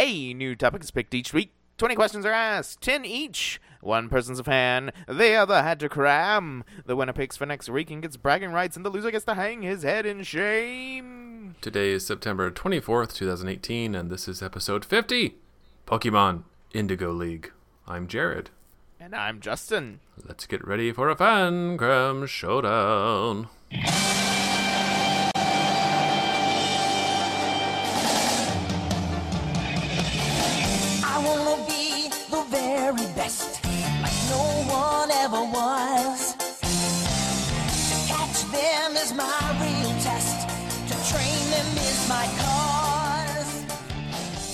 A new topic is picked each week. 20 questions are asked, 10 each. One person's a fan, the other had to cram. The winner picks for next week and gets bragging rights, and the loser gets to hang his head in shame. Today is September 24th, 2018, and this is episode 50 Pokemon Indigo League. I'm Jared. And I'm Justin. Let's get ready for a fan cram showdown.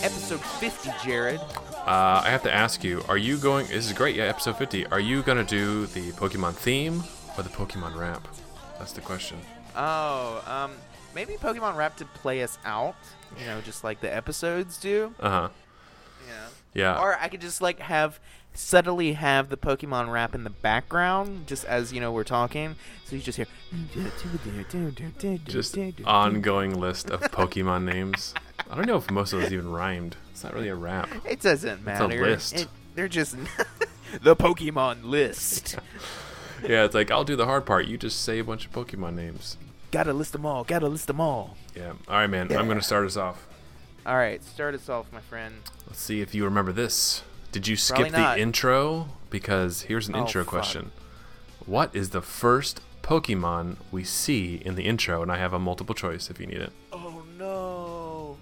Episode 50, Jared. Uh, I have to ask you, are you going? This is great, yeah, episode 50. Are you going to do the Pokemon theme or the Pokemon rap? That's the question. Oh, um, maybe Pokemon Rap to play us out, you know, just like the episodes do. Uh huh. Yeah. Yeah. Or I could just like have subtly have the Pokemon rap in the background, just as you know we're talking. So you just hear. Just ongoing list of Pokemon names. I don't know if most of those even rhymed. It's not really a rap. It doesn't matter. It's a list. It- they're just the Pokemon list. Yeah, it's like I'll do the hard part. You just say a bunch of Pokemon names. gotta list them all. Gotta list them all. Yeah. All right, man. I'm gonna start us off. All right, start us off, my friend. Let's see if you remember this. Did you skip the intro? Because here's an Oh, intro fuck. question. What is the first Pokemon we see in the intro? And I have a multiple choice if you need it. Oh no.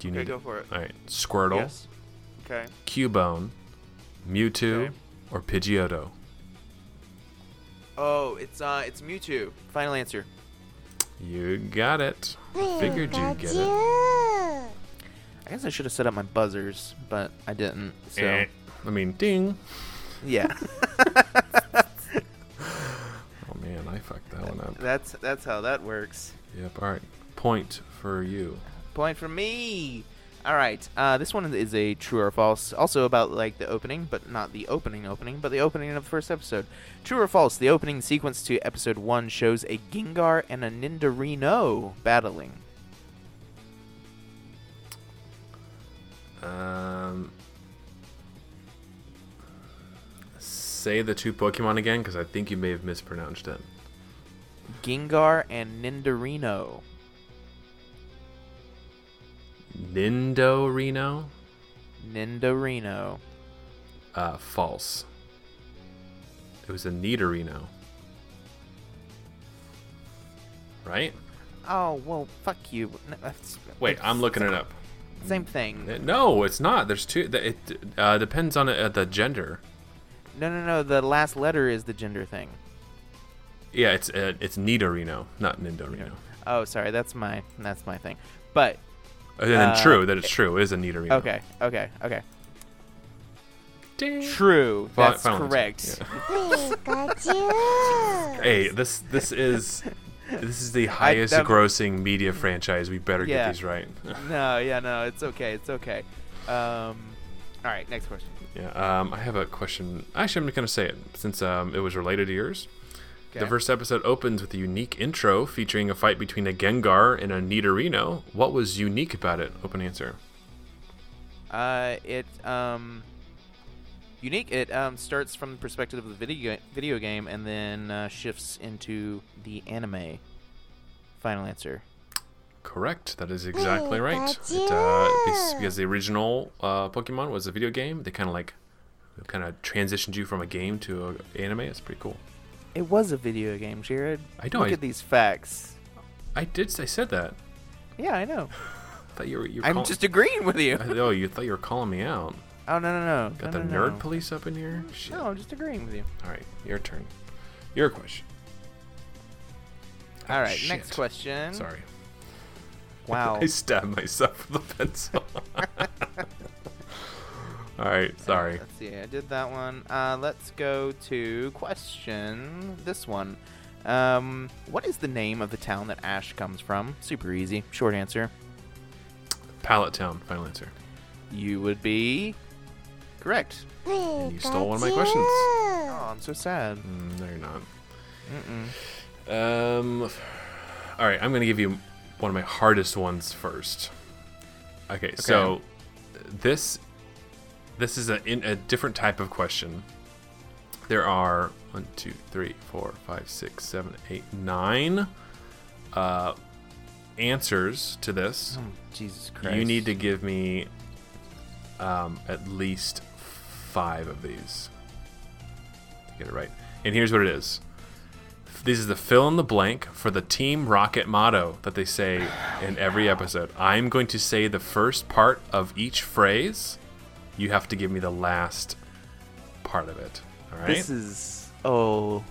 Do you Okay, need go it? for it. All right. Squirtle, Yes. Okay. Cubone, Mewtwo, Okay. or Pidgeotto? Oh, it's uh, it's Mewtwo. Final answer. You got it. I Figured you'd get it. I guess I should have set up my buzzers, but I didn't. So Eh. I mean, ding. yeah, Oh man, I fucked that one up. that's that's how that works. Yep. All right. Point for you. Point for me. All right. Uh, this one is a true or false. Also about like the opening, but not the opening opening, but the opening of the first episode. True or false? The opening sequence to episode one shows a Gengar and a Nidorino battling. Um, say the two Pokemon again, because I think you may have mispronounced it. Gengar and Nidorino. Nindorino? Nidorino. Uh, false. It was a Nidorino. Right? Oh well, fuck you. N- that's- Wait, I'm looking it up. Same thing. Uh, No, it's not. There's two. It uh, depends on uh, the gender. No, no, no. The last letter is the gender thing. Yeah, it's uh, it's Nidorino, not Nindorino. Oh, sorry. That's my that's my thing. But And then Uh, true that it's true. It is a Nidorino. okay, okay, okay. Ding. True. Fi- That's final correct. Yeah. Hey, this this is this is the highest that- grossing media franchise. We better Yeah. get these right. No, yeah, no. It's okay. It's okay. Um. All right. Next question. yeah. Um, I have a question. Actually, I'm just gonna say it since um, it was related to yours. The first episode opens with a unique intro featuring a fight between a Gengar and a Nidorino. What was unique about it? Open answer. Uh, it um. Unique. It um starts from the perspective of the video video game and then uh, shifts into the anime. Final answer. Correct. That is exactly right. It, uh, because, because the original uh, Pokemon was a video game, they kind of like kind of transitioned you from a game to an anime. It's pretty cool. It was a video game, Jared. I know, Look I- at these facts. I did. I said that. Yeah, I know. I thought you were. You were I'm call- just agreeing with you. I, oh, you thought you were calling me out. Oh no no no. Got no, the no, nerd no. police up in here. Shit. No, I'm just agreeing with you. All right, your turn. Your question. All right, right, next question. Sorry. Wow. I stabbed myself with a pencil. All right, sorry. Let's see. I did that one. Uh, let's go to question this one. Um, what is the name of the town that Ash comes from? Super easy. Short answer. Pallet Town. Final answer. You would be correct. And you stole one of my questions. Oh, I'm so sad. Mm, no, you're not. Mm-mm. Um. All right, I'm gonna give you one of my hardest ones first. Okay, okay. so this this is a in a different type of question. There are one, two, three, four, five, six, seven, eight, nine uh, answers to this. Oh, Jesus Christ. You need to give me um, at least five of these to get it right. And here's what it is. This is the fill in the blank for the Team Rocket motto that they say in every episode. I'm going to say the first part of each phrase. You have to give me the last part of it. All right. This is. Oh.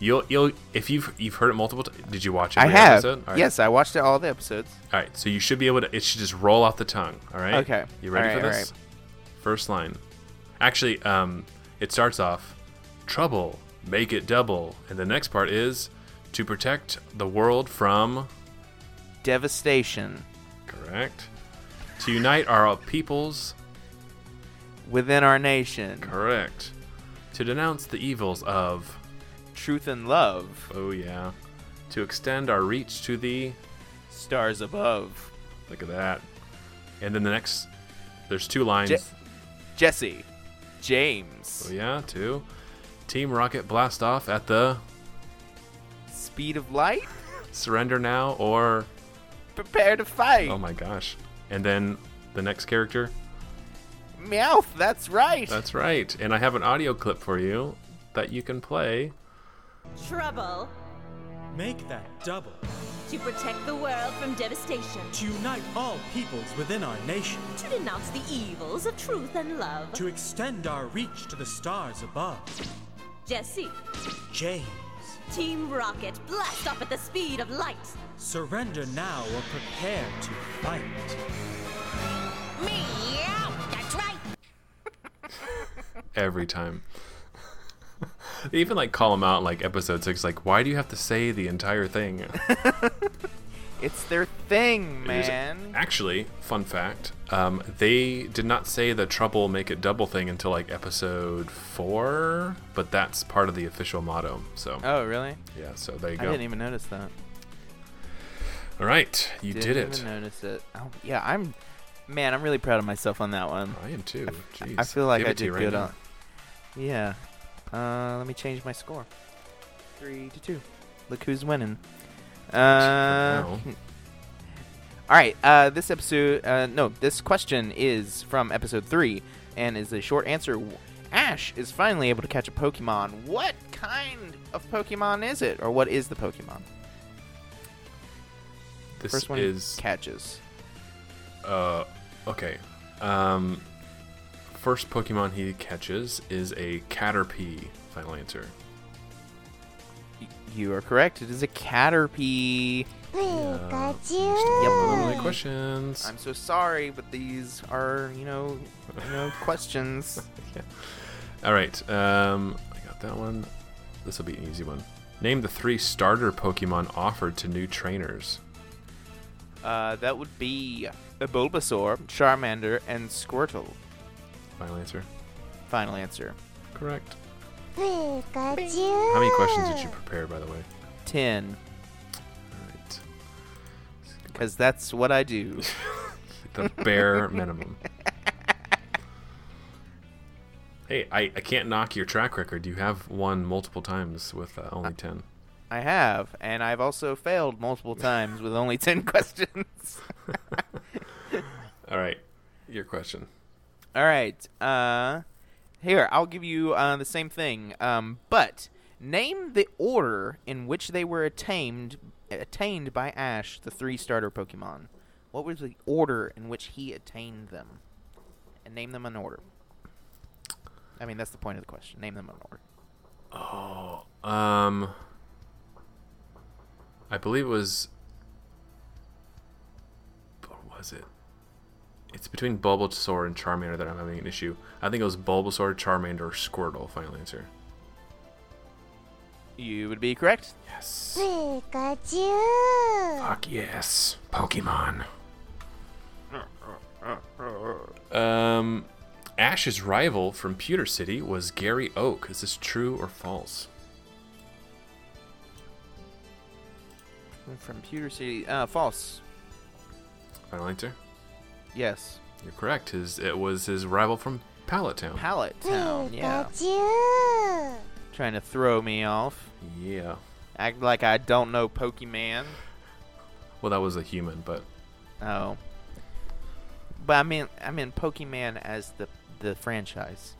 You'll you'll if you've you've heard it multiple times. Did you watch it? I have. right. Yes, I watched it all the episodes. All right, so you should be able to. It should just roll off the tongue. All right. Okay. You ready for right, this? First line. Actually, um, it starts off, trouble, make it double, and the next part is, to protect the world from. Devastation Correct. To unite our peoples. within our nation. Correct. To denounce the evils of. Truth and love. Oh yeah. To extend our reach to the. Stars above. Look at that. And then the next. There's two lines. Je- Jessie. James. Oh yeah, two. Team Rocket blast off at the Speed of light. surrender now or Prepare to fight. oh my gosh. And then the next character. Meowth. That's right. That's right. And I have an audio clip for you that you can play. Trouble Make that double. to protect the world from devastation, To unite all peoples within our nation. to denounce the evils of truth and love. To extend our reach to the stars above. Jessie, James, Team Rocket, blast off at the speed of light. surrender now or prepare to fight. Meowth, that's right. Every time. They even like call him out in, like episode six, like, why do you have to say the entire thing? It's their thing, man. Actually, fun fact, um, they did not say the trouble make it double thing until like episode four, but that's part of the official motto. So Oh, really? yeah, so there you go. I didn't even notice that. All right, you Didn't did it. Even notice it. Oh, yeah, I'm. Man, I'm really proud of myself on that one. I am too. Jeez. I feel like Give I did right good on. Yeah. Uh, let me change my score. Three to two. Look who's winning. Uh, all right. Uh, this episode. Uh, no, this question is from episode three, and is a short answer. Ash is finally able to catch a Pokemon. What kind of Pokemon is it, or what is the Pokemon? This First one is catches. uh okay. Um, first Pokemon he catches is a Caterpie. Final answer. You are correct. It is a Caterpie. Yeah. Yep. Other questions. I'm so sorry, but these are, you know, you know, questions. All right. Um, I got that one. This will be an easy one. Name the three starter Pokemon offered to new trainers. Uh, that would be a Bulbasaur, Charmander, and Squirtle. Final answer. Final answer. Correct. How many questions did you prepare, by the way? Ten, All right. because that's what I do. The bare minimum. Hey, I, I can't knock your track record. You have won multiple times with uh, only 10. I have, and I've also failed multiple times with only ten questions. All right. Your question. All right. Uh, here I'll give you uh, the same thing. Um, but name the order in which they were attained attained by Ash, the three starter Pokemon. What was the order in which he attained them? And name them in order. I mean, that's the point of the question. Name them in order. Oh, um, I believe it was. What was it? It's between Bulbasaur and Charmander that I'm having an issue. I think it was Bulbasaur, Charmander, or Squirtle. Final answer. You would be correct. Yes. Pikachu! Fuck yes, Pokemon. Um, Ash's rival from Pewter City was Gary Oak. Is this true or false? From Pewter City. Uh, false. Final answer. Yes. You're correct. His it was his rival from Pallet Town. Pallet Town. Yeah. Pikachu. Trying to throw me off. yeah. Act like I don't know Pokemon. Well, that was a human, but Oh. But I mean, I mean Pokemon as the the franchise.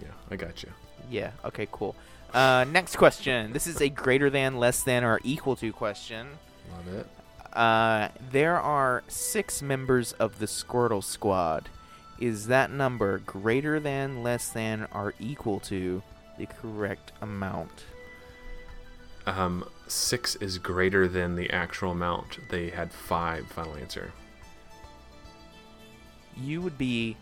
yeah, I got you. Yeah. Okay. Cool. Uh, next question. This is a greater than, less than, or equal to question. Love it. Uh, there are six members of the Squirtle Squad. Is that number greater than, less than, or equal to the correct amount? Um, six is greater than the actual amount. They had five. Final answer. You would be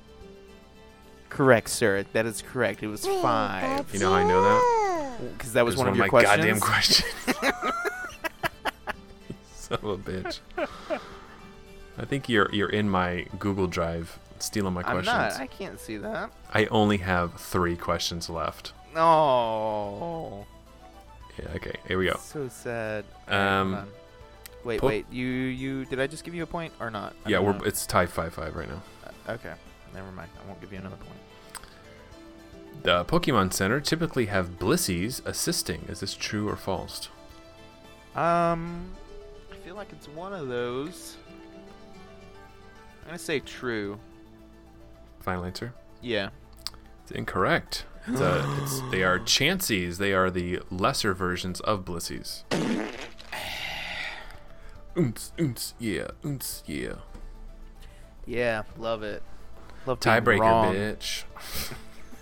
correct, sir. That is correct. It was five. You know how I know that? Because that was It one of your my questions. goddamn questions. Son of a bitch. I think you're you're in my Google Drive stealing my I'm questions. not. I can't see that. I only have three questions left. No. Yeah, okay, here we go. So sad. Um, hold on. Wait, po- wait. You, you. Did I just give you a point or not? I Yeah, don't we're know. it's tie five five right now. Uh, okay. Never mind. I won't give you another point. The Pokemon Center typically have Blissies assisting. Is this true or false? Um, like it's one of those. I'm gonna say true. Final answer. Yeah. It's incorrect. It's uh, a, it's, they are Chanseys. They are the lesser versions of Blissies. Oonts, oonts, yeah, oonts, yeah. Yeah. Love it. Love Tiebreaker, bitch.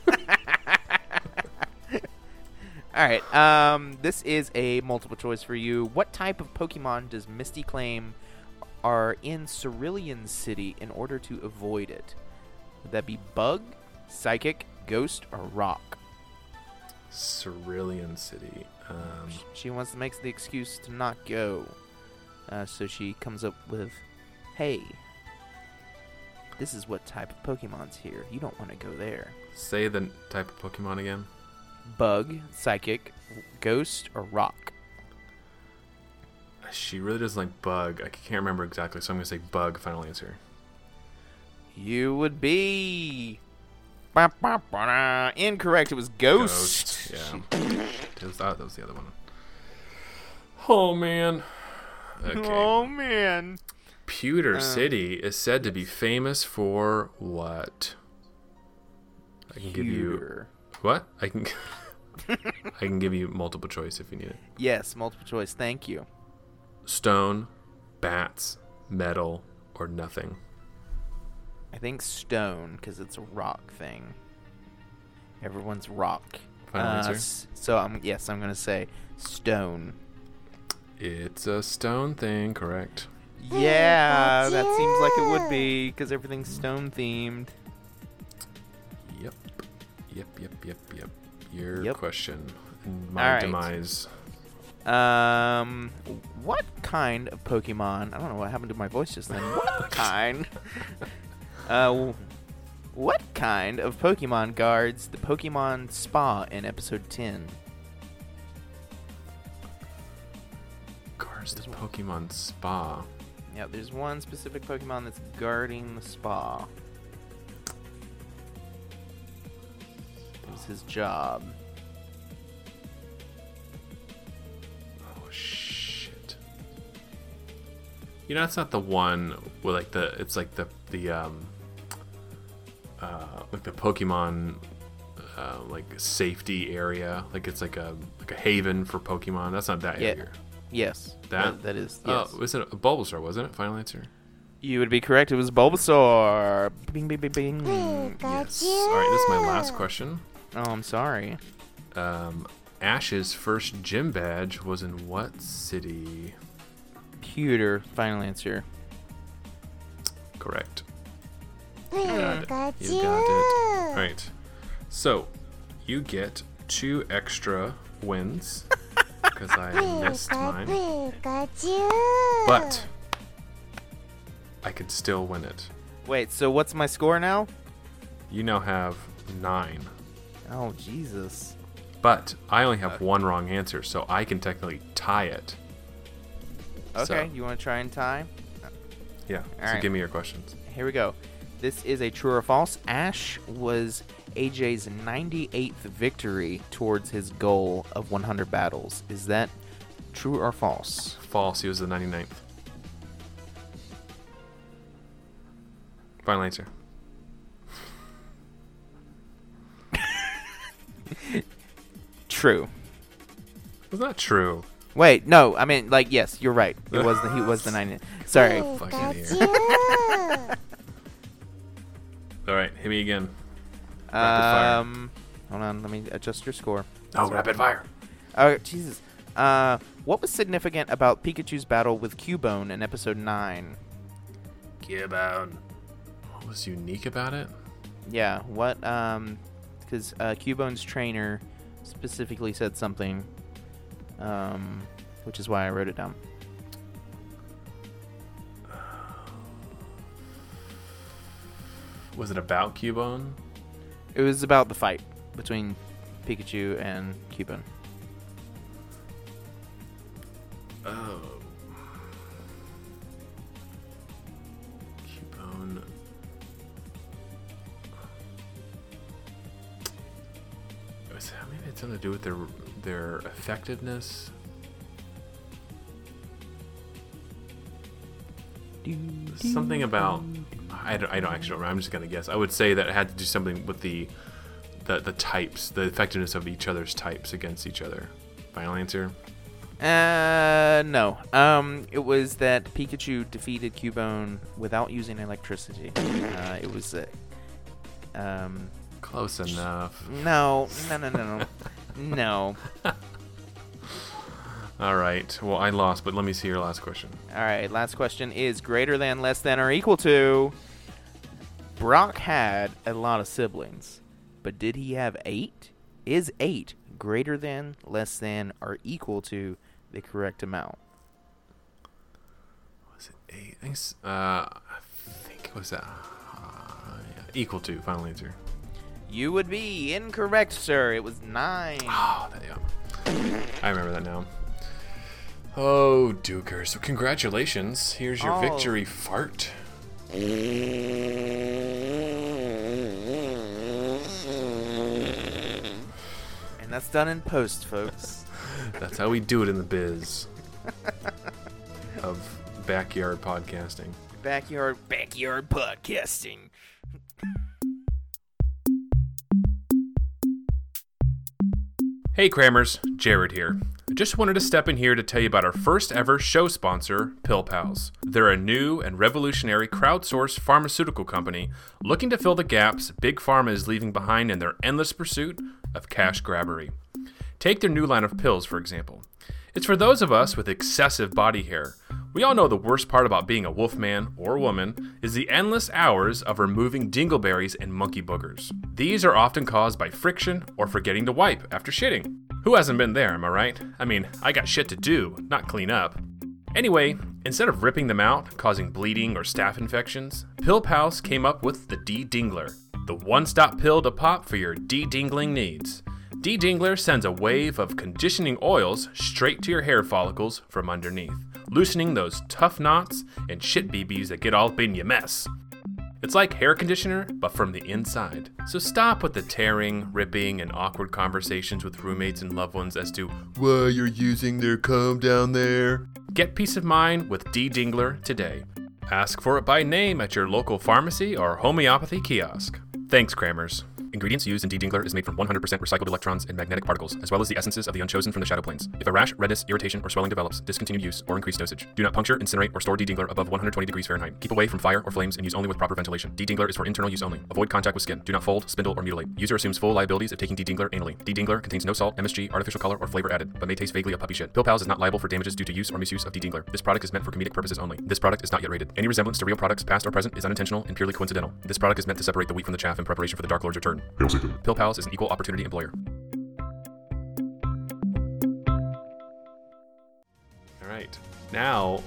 All right. Um, this is a multiple choice for you. What type of Pokemon does Misty claim are in Cerulean City in order to avoid it? Would that be Bug, Psychic, Ghost, or Rock? Cerulean City. Um, She wants to make the excuse to not go. Uh, so she comes up with, "Hey, this is what type of Pokemon's here. You don't want to go there. say the type of Pokemon again. Bug, Psychic, Ghost, or Rock." She really doesn't like Bug. I can't remember exactly, so I'm gonna say Bug. Final answer. You would be Ba, ba, ba, da. incorrect. It was Ghost. Ghost, yeah. Was, that, was the other one. Oh man. Okay. Oh man. Pewter Uh, City is said to be famous for what? I can give you. What? I can I can give you multiple choice if you need it. Yes, multiple choice. Thank you. Stone, bats, metal, or nothing. I think stone because it's a rock thing. Everyone's rock. Final Uh, answer? So I'm yes, I'm gonna say stone. It's a stone thing, correct? Yeah, that seems like it would be because everything's stone themed. Yep. Yep, yep, yep. Your Yep. question. My right. demise. Um, what kind of Pokemon? I don't know what happened to my voice just then. What kind? Uh, what kind of Pokemon guards the Pokemon Spa in Episode Ten? Guards the Pokemon Spa. Yeah, there's one specific Pokemon that's guarding the spa. It his job. Oh shit. You know, it's not the one where like the it's like the the um uh like the Pokemon uh, like safety area. Like it's like a like a haven for Pokemon. That's not that Yeah. area. Yes, That? that is. Yes. Oh, was it a Bulbasaur? Wasn't it? Final answer. you would be correct. It was Bulbasaur. Bing, bing, bing, bing. Yes. All right. This is my last question. Oh, I'm sorry. Um, Ash's first gym badge was in what city? Pewter. Final answer. Correct. Pikachu. You got it. All right. So, you get two extra wins because I missed mine. Pikachu. But I could still win it. Wait. So what's my score now? You now have nine. Oh Jesus. But I only have Uh, one wrong answer, so I can technically tie it. Okay. So- You want to try and tie? Yeah. All so right. give me your questions. Here we go. This is a true or false. Ash was AJ's 98th victory towards his goal of 100 battles. Is that true or false? False. He was the 99th. Final answer. True. Was that true? Wait, no. I mean, like, yes, you're right. It was the he was the 90. Sorry. Fucking here. Pikachu! All right, hit me again. Rapid fire. Um, hold on. Let me adjust your score. Oh, rapid fire. Oh, Jesus. Uh, what was significant about Pikachu's battle with Cubone in episode 9? Gibbon. What was unique about it? Yeah, what, um, because uh, Cubone's trainer specifically said something, um, which is why I wrote it down. Was it about Cubone? It was about the fight between Pikachu and Cubone. Oh. Something to do with their their effectiveness? Something about I don't, I don't actually remember. I'm just gonna guess. I would say that it had to do something with the the the types, the effectiveness of each other's types against each other. Final answer. Uh, no. Um, it was that Pikachu defeated Cubone without using electricity. Uh, it was, uh, um, Close enough. no, no, no, no, no, no. All right. Well, I lost, but let me see your last question. All right, last question is greater than, less than, or equal to. Brock had a lot of siblings, but did he have eight? Is eight greater than, less than, or equal to the correct amount? Was it eight? I think, uh, I think it was that. Uh, yeah, equal to. Final answer. You would be incorrect, sir. It was nine. Oh, that, yeah. I remember that now. Oh, Duker. So congratulations. Here's your Oh. victory fart. And that's done in post, folks. That's how we do it in the biz of backyard podcasting. backyard, backyard podcasting. Hey Crammers, Jared here. Just wanted to step in here to tell you about our first ever show sponsor, Pill Pals. They're a new and revolutionary crowdsourced pharmaceutical company looking to fill the gaps Big Pharma is leaving behind in their endless pursuit of cash grabbery. Take their new line of pills, for example. It's for those of us with excessive body hair. We all know the worst part about being a wolfman or woman is the endless hours of removing dingleberries and monkey boogers. These are often caused by friction or forgetting to wipe after shitting. Who hasn't been there, am I right? I mean, I got shit to do, not clean up. Anyway, instead of ripping them out, causing bleeding or staph infections, Pill came up with the D Dingler, the one stop pill to pop for your D dingling needs. D Dingler sends a wave of conditioning oils straight to your hair follicles from underneath, loosening those tough knots and shit BBs that get all up in your mess. It's like hair conditioner, but from the inside. So stop with the tearing, ripping, and awkward conversations with roommates and loved ones as to why you're using their comb down there. Get peace of mind with D Dingler today. Ask for it by name at your local pharmacy or homeopathy kiosk. Thanks, Crammers. Ingredients used in D-Dingler is made from 100% recycled electrons and magnetic particles, as well as the essences of the unchosen from the shadow planes. If a rash, redness, irritation, or swelling develops, discontinue use or increase dosage. Do not puncture, incinerate, or store D-Dingler above 120 degrees Fahrenheit. Keep away from fire or flames and use only with proper ventilation. D-Dingler is for internal use only. Avoid contact with skin. Do not fold, spindle, or mutilate. User assumes full liabilities if taking D-Dingler anally. D-Dingler contains no salt, MSG, artificial color, or flavor added, but may taste vaguely of puppy shit. Pill Pals is not liable for damages due to use or misuse of D-Dingler. This product is meant for comedic purposes only. This product is not yet rated. Any resemblance to real products, past or present, is unintentional and purely coincidental. This product is meant to separate the wheat from the chaff in preparation for the Dark Lord's return. Pill Pals is an equal opportunity employer. All right. Now,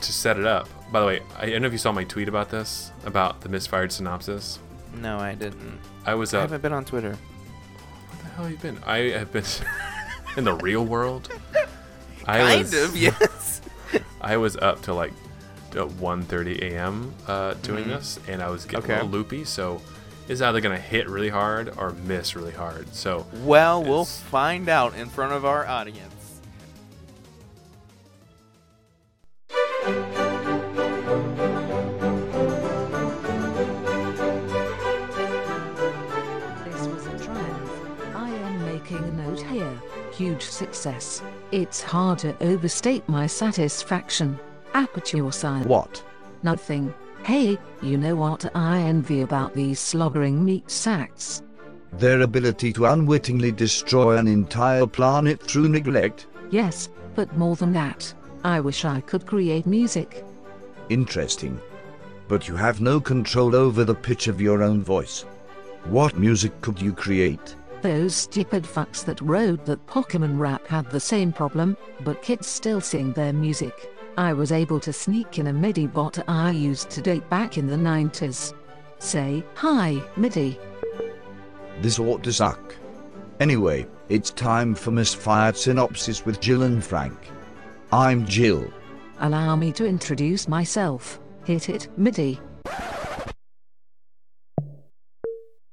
to set it up. By the way, I don't know if you saw my tweet about this, about the misfired synopsis. No, I didn't. I was I haven't been on Twitter. Where the hell have you been? I have been in the real world. I Kind was, of, yes. I was up till like at 1:30 a.m. Uh, doing this, and I was getting Mm-hmm. Okay. a little loopy. So it's either gonna hit really hard or miss really hard. So Well, we'll find out in front of our audience. This was a triumph. I am making a note here. Huge success. It's hard to overstate my satisfaction. Aperture sign. What? Nothing. Hey, you know what I envy about these slobbering meat sacks? Their ability to unwittingly destroy an entire planet through neglect? Yes, but more than that. I wish I could create music. Interesting. But you have no control over the pitch of your own voice. What music could you create? Those stupid fucks that wrote that Pokemon rap had the same problem, but kids still sing their music. I was able to sneak in a MIDI bot I used to date back in the 90s. Say, hi, MIDI. This ought to suck. Anyway, it's time for Misfired Synopsis with Jill and Frank. I'm Jill. Allow me to introduce myself. Hit it, MIDI.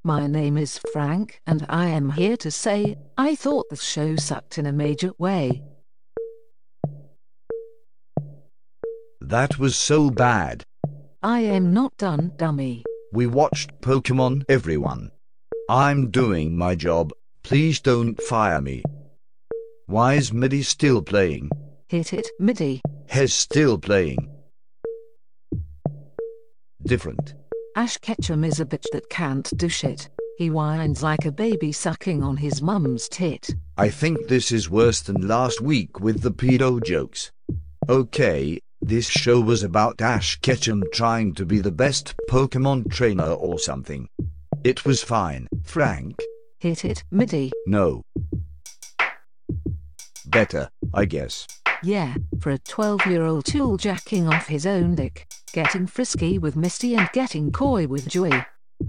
My name is Frank, and I am here to say, I thought the show sucked in a major way. That was so bad. I am not done, dummy. We watched Pokemon, everyone. I'm doing my job. Please don't fire me. Why is MIDI still playing? Hit it, MIDI. Hez still playing. Different. Ash Ketchum is a bitch that can't do shit. He whines like a baby sucking on his mum's tit. I think this is worse than last week with the pedo jokes. Okay, this show was about Ash Ketchum trying to be the best Pokemon trainer or something. It was fine. Frank? Hit it, MIDI. No. Better, I guess. Yeah, for a 12 year old tool jacking off his own dick, getting frisky with Misty and getting coy with Joey.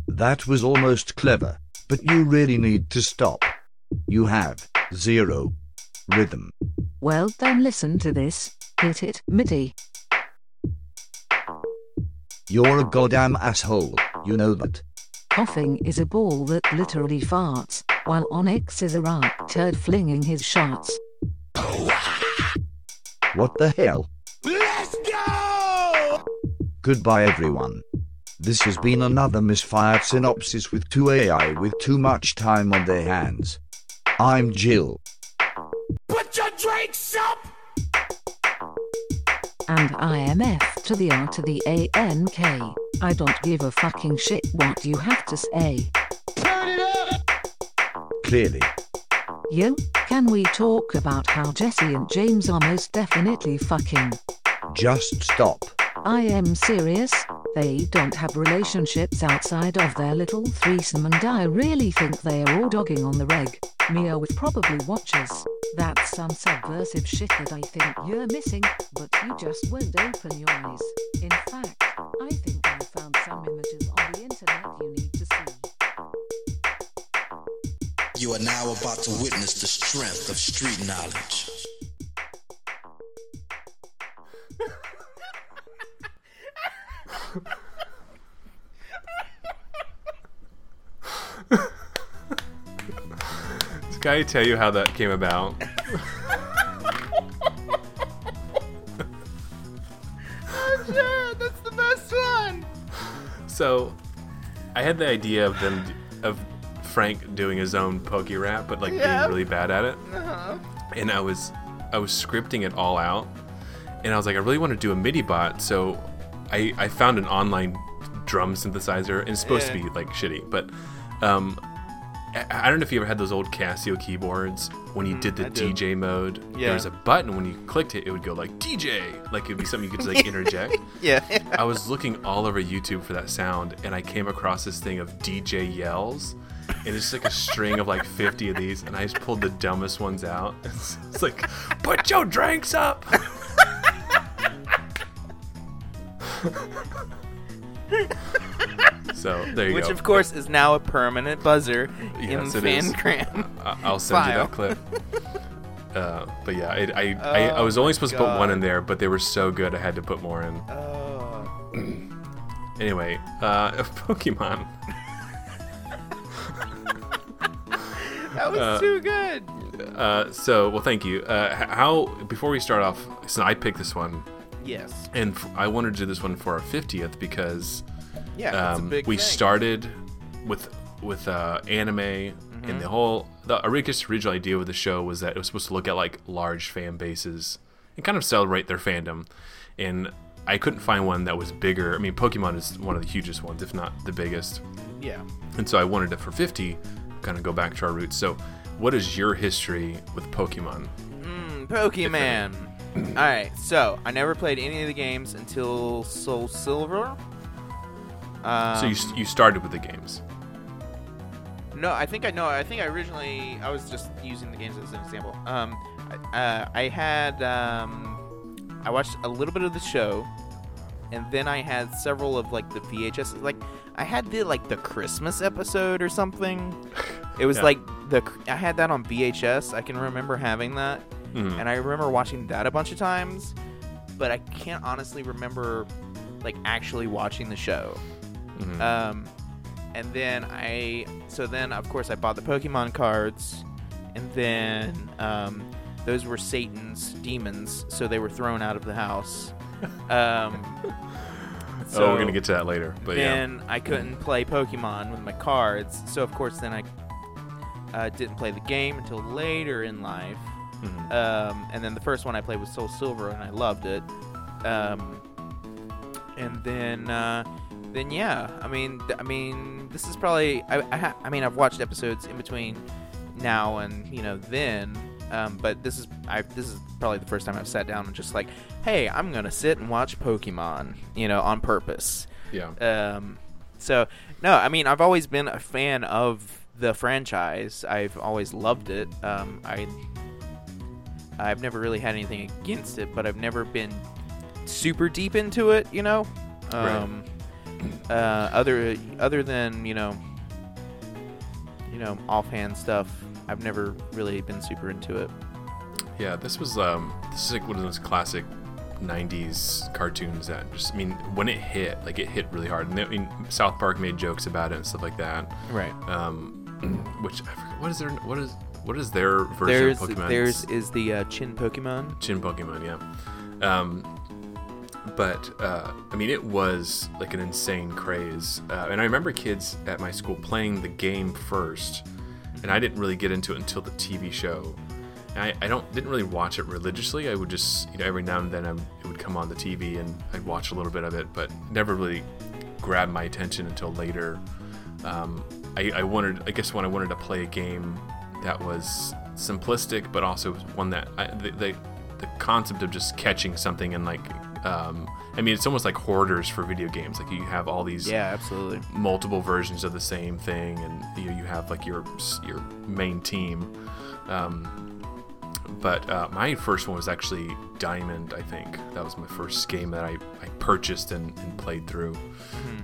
That was almost clever, but you really need to stop. You have zero rhythm. Well, then listen to this. Hit it, MIDI. You're a goddamn asshole, you know that. Koffing is a ball that literally farts, while Onix is a rat turd flinging his shots. What the hell? Let's go! Goodbye, everyone. This has been another misfired synopsis with two AI with too much time on their hands. I'm Jill. Put your drinks up! And IMF to the R to the ANK. I don't give a fucking shit what you have to say. Turn it up! Clearly. Yo, can we talk about how Jessie and James are most definitely fucking? Just stop. I am serious. They don't have relationships outside of their little threesome, and I really think they are all dogging on the reg. Meowth probably watches. That's some subversive shit that I think you're missing, but you just won't open your eyes. In fact, I think I found some images on the internet you need to see. You are now about to witness the strength of street knowledge. Can I tell you how that came about? Sure, that's the best one. So, I had the idea of them, of Frank doing his own pokey rap, but like Yeah. being really bad at it. And I was, I was scripting it all out, and I was like, I really want to do a MIDI bot, so I, I found an online drum synthesizer, and it's supposed to be like shitty, but um, I, don't know if you ever had those old Casio keyboards when you did the Mm, I do. DJ mode. Yeah. There was a button when you clicked it, it would go like DJ, like it'd be something you could just like interject. Yeah. I was looking all over YouTube for that sound, and I came across this thing of DJ yells, and it's like a string of like 50 of these, and I just pulled the dumbest ones out. It's, it's like, put your drinks up. so there you Which, go. Which of course, is now a permanent buzzer Yes, in. Fancram. I- I'll send you that clip. Uh, but yeah, it, I, I I Oh was only supposed to put one in there, but they were so good I had to put more in. Oh anyway, uh, Pokemon. That was Uh, too good. Uh, so, well, thank you. Uh, how before we start off, so I picked this one, Yes. and f- I wanted to do this one for our fiftieth because Yeah, um, big we thing. started with with uh, anime, Mm-hmm. and the whole the original original idea with the show was that it was supposed to look at like large fan bases and kind of celebrate their fandom, and I couldn't find one that was bigger. I mean, Pokemon is one of the hugest ones, if not the biggest. Yeah. And so I wanted to, for 50, kind of go back to our roots. So, what is your history with Pokemon? Mm, Pokemon. All right, so I never played any of the games until Soul Silver. Um, so, you, you started with the games. No, I think I know. I think I originally I was just using the games as an example. Um, I- uh, I had um, I watched a little bit of the show, and then I had several of like the VHS. Like I had the like the Christmas episode or something. It was Yeah. like the I had that on VHS. I can remember having that, Mhm. and I remember watching that a bunch of times. But I can't honestly remember like actually watching the show. Mhm. Um, and then I, so then of course I bought the Pokemon cards, and then um, those were Satan's demons, so they were thrown out of the house. Um, so oh, we're gonna get to that later. But yeah, then I couldn't play Pokemon with my cards, so of course then I uh, didn't play the game until later in life. Mhm. Um, and then the first one I played was Soul Silver, and I loved it. Um, and then, uh, then yeah, I mean, th- I mean, this is probably I, I, ha- I mean, I've watched episodes in between now and you know then. Um, but this is I this is probably the first time I've sat down and just like, hey, I'm gonna sit and watch Pokemon, you know, on purpose. yeah, Um, so no, I mean I've always been a fan of the franchise. I've always loved it. Um, I I've never really had anything against it, but I've never been super deep into it. You know, Right. um, uh, other other than you know, you know, offhand stuff. I've never really been super into it. yeah. This was um, this is like one of those classic '90s cartoons that just, I mean, when it hit, like it hit really hard. And I mean, South Park made jokes about it and stuff like that. Right. Um, which I forget, what is their what is what is their version of Pokemon? there's is the uh, Chin Pokemon. Chin Pokemon, yeah. Um, but uh, I mean, it was like an insane craze, uh, and I remember kids at my school playing the game first, and I didn't really get into it until the TV show. And I, I don't didn't really watch it religiously. I would just you know every now and then I, it would come on the TV and I'd watch a little bit of it, but never really grabbed my attention until later. Um, I, I wanted, I guess, when I wanted to play a game that was simplistic, but also one that I, the, the the concept of just catching something and like, um, I mean, it's almost like hoarders for video games. Like you have all these Yeah, absolutely. multiple versions of the same thing, and you, you have like your your main team. Um, but uh, my first one was actually Diamond. I think that was my first game that I, I purchased and, and played through.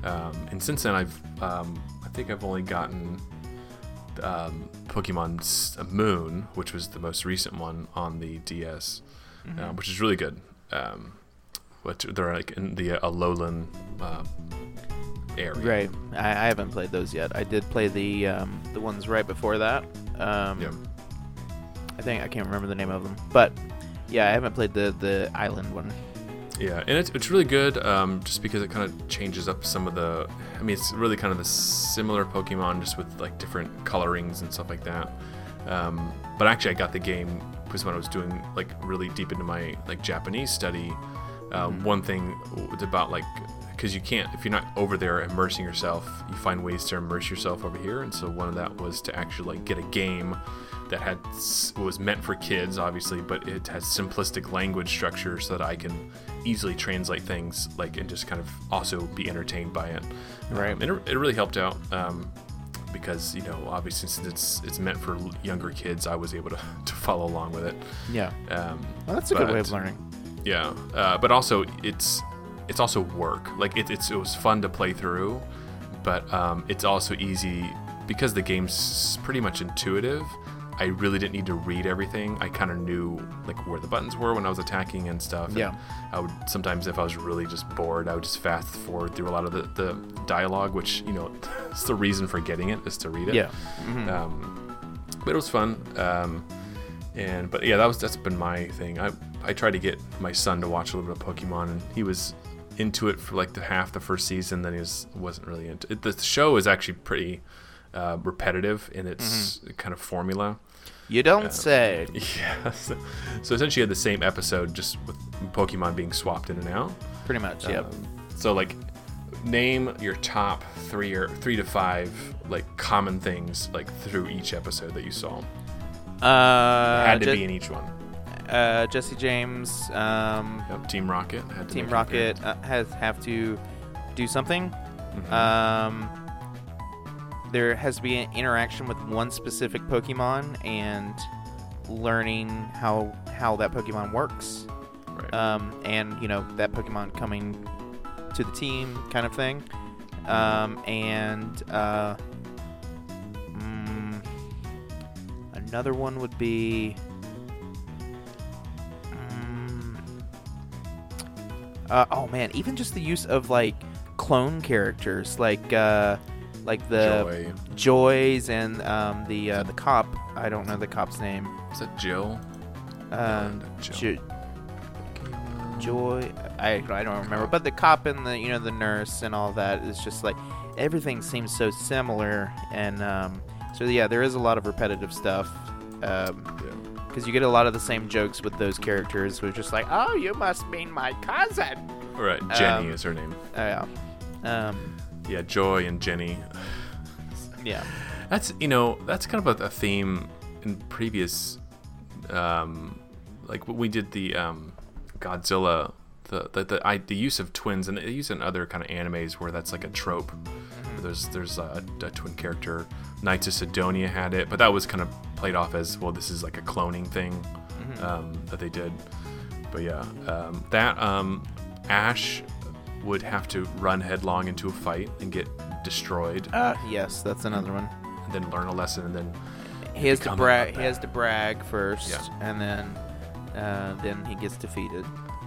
Um, and since then, I've um, I think I've only gotten um, Pokemon Moon, which was the most recent one on the DS, uh, which is really good. Um, which they're like in the uh, Alolan uh, area. Right. I, I haven't played those yet. I did play the um, the ones right before that. Um, Yeah. I think I can't remember the name of them, but yeah, I haven't played the the island one. Yeah, and it's, it's really good um, just because it kind of changes up some of the. I mean, it's really kind of the similar Pokemon, just with like different colorings and stuff like that. Um, but actually, I got the game because when I was doing like really deep into my like Japanese study, uh, one thing was about like because you can't if you're not over there immersing yourself, you find ways to immerse yourself over here, and so one of that was to actually like get a game that had was meant for kids, obviously, but it has simplistic language structure so that I can easily translate things like and just kind of also be entertained by it. Right. Um, and it, it really helped out um, because you know obviously since it's it's meant for younger kids, I was able to, to follow along with it. Yeah. Um, Well, that's a good way of learning. yeah, uh, but also it's it's also work. Like it, it's it was fun to play through, but um, it's also easy because the game's pretty much intuitive. I really didn't need to read everything. I kind of knew like where the buttons were when I was attacking and stuff. and Yeah. I would sometimes if I was really just bored, I would just fast forward through a lot of the, the dialogue, which you know, it's the reason for getting it is to read it. Yeah. Mhm. Um, but it was fun. Um, and but yeah, that was that's been my thing. I I tried to get my son to watch a little bit of Pokemon, and he was into it for like the half the first season. Then he was wasn't really into it. The show is actually pretty uh, repetitive in its kind of formula. You don't Uh, say. Yeah. So, so essentially, you had the same episode just with Pokemon being swapped in and out. Pretty much, yep. Um, so like, name your top three or three to five like common things like through each episode that you saw. Uh, had to Je- be in each one. Uh, Jessie James, um, Yep, Team Rocket had to Team Rocket uh, has have to do something. Mm-hmm. Um, there has to be an interaction with one specific Pokemon and learning how how that Pokemon works. Right. Um, and you know that Pokemon coming to the team, kind of thing. Um, and uh, mm, another one would be. Mm, uh, oh man, even just the use of like clone characters, like uh, like the Joy. Joys and um, the uh, the cop. I don't know the cop's name. Is that Jill? Um, Jill. Jo- Joy. I, I don't remember, but the cop and the you know the nurse and all that is just like everything seems so similar, and um, so yeah, there is a lot of repetitive stuff. Um, because you get a lot of the same jokes with those characters, who are just like, "Oh, you must mean my cousin." Right, Jenny Um, is her name. Oh yeah. Um, Yeah, Joy and Jenny. yeah. That's you know that's kind of a, a theme in previous, um, like we did the um, Godzilla, the the the, I, the use of twins and they use it in other kind of animes where that's like a trope. Mm-hmm. There's there's a, a twin character. Knights of Sidonia had it, but that was kind of played off as well. This is like a cloning thing Mhm. um, that they did. But yeah, um, that um, Ash would have to run headlong into a fight and get destroyed. Uh, yes, that's another one. And then learn a lesson, and then He has to brag. He has to brag first, Yeah. and then uh, then he gets defeated.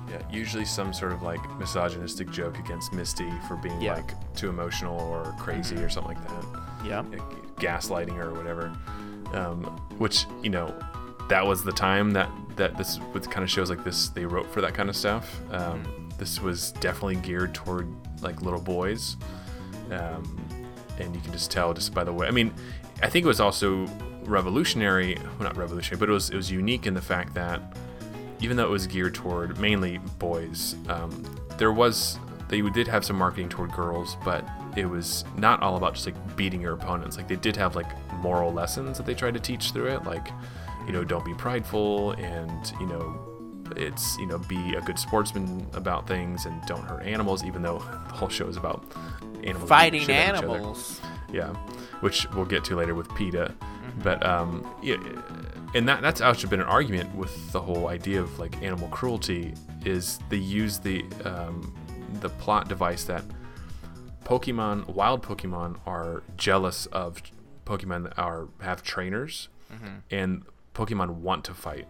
Yeah, usually some sort of like misogynistic joke against Misty for being Yeah. like too emotional or crazy or something like that. Yeah. Like, gaslighting her or whatever. Um, which you know, that was the time that that this with kind of shows like this they wrote for that kind of stuff. Um, This was definitely geared toward like little boys, um, and you can just tell just by the way. I mean, I think it was also revolutionary. Well, not revolutionary, but it was it was unique in the fact that even though it was geared toward mainly boys, um, there was they did have some marketing toward girls, but it was not all about just like beating your opponents. Like they did have like moral lessons that they tried to teach through it, like you know don't be prideful and you know it's you know be a good sportsman about things and don't hurt animals, even though the whole show is about animals Fighting shit at each other. animals. Yeah, which we'll get to later with PETA. But um, yeah, and that that's actually been an argument with the whole idea of like animal cruelty is they use the um, the plot device that Pokemon, wild Pokemon, are jealous of Pokemon that are have trainers, Mhm. and Pokemon want to fight,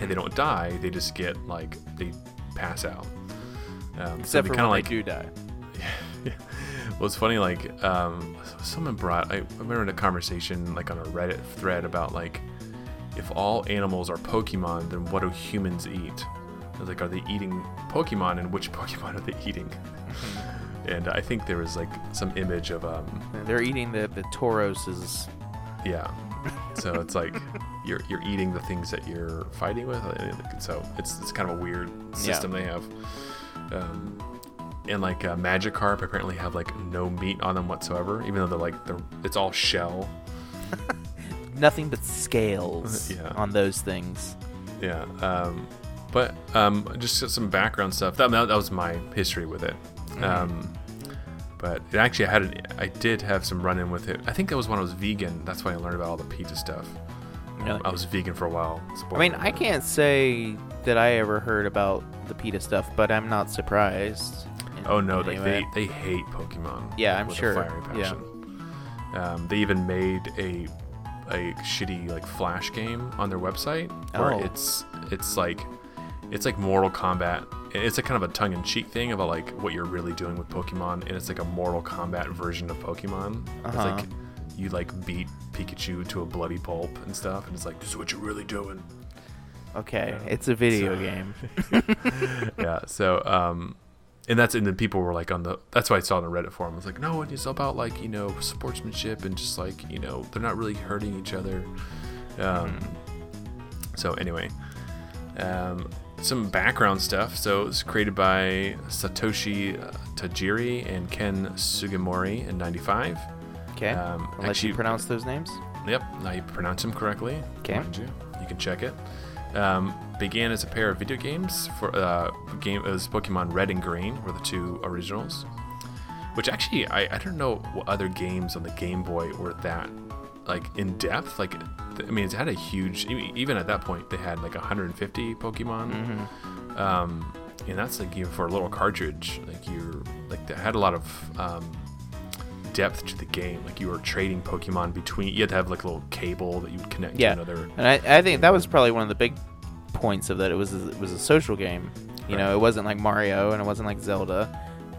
and they don't die. They just get like they pass out. Um, Except for kind of like they do die. well, it's funny. Like, um, someone brought. I remember in a conversation, like on a Reddit thread, about like, if all animals are Pokemon, then what do humans eat? I was like, are they eating Pokemon, and which Pokemon are they eating? and I think there was like some image of um, They're eating the the Tauroses. yeah. So it's like you're you're eating the things that you're fighting with. So it's it's kind of a weird system they have. Um, and like uh, Magikarp apparently have like no meat on them whatsoever, even though they're like they're it's all shell. Nothing but scales Yeah. on those things. Yeah. Um, but um, just some background stuff. That, that was my history with it. Mhm. Um, but it actually I had an, I did have some run in with it. I think that was when I was vegan. That's why I learned about all the PETA stuff. Really? I was vegan for a while. I mean, I can't say that I ever heard about the PETA stuff, but I'm not surprised. in Oh no, like they they hate Pokemon. Yeah, I'm sure. Yeah. Um, they even made a a shitty like flash game on their website where Oh. it's it's like it's like Mortal Kombat. It's a kind of a tongue-in-cheek thing about like what you're really doing with Pokemon, and it's like a Mortal Kombat version of Pokemon. It's Uh-huh. like you like beat Pikachu to a bloody pulp and stuff, and it's like this is what you're really doing. Okay, it's a video game. yeah. So, um, and that's and then people were like on the. That's why I saw on the Reddit forum. I was like, no, it's about like you know sportsmanship and just like you know they're not really hurting each other. Um, So anyway, um, some background stuff. So it was created by Satoshi uh, Tajiri and Ken Sugimori in '95. Okay, Um, I'll actually- you pronounce those names. Yep, now you pronounce them correctly. Okay. You. you can check it. Um, began as a pair of video games for uh, game. It was Pokemon Red and Green were the two originals. Which actually, I, I don't know what other games on the Game Boy were that like in depth. Like, I mean, it had a huge. Even at that point, they had like 150 Pokemon. Mm-hmm. Um, and that's like even for a little cartridge. Like you're like that had a lot of um, depth to the game. Like you were trading Pokemon between. You had to have like a little cable that you would connect Yeah, to another. and I, I think that was probably one of the big points of that. It was it was a social game. You know, it wasn't like Mario and it wasn't like Zelda.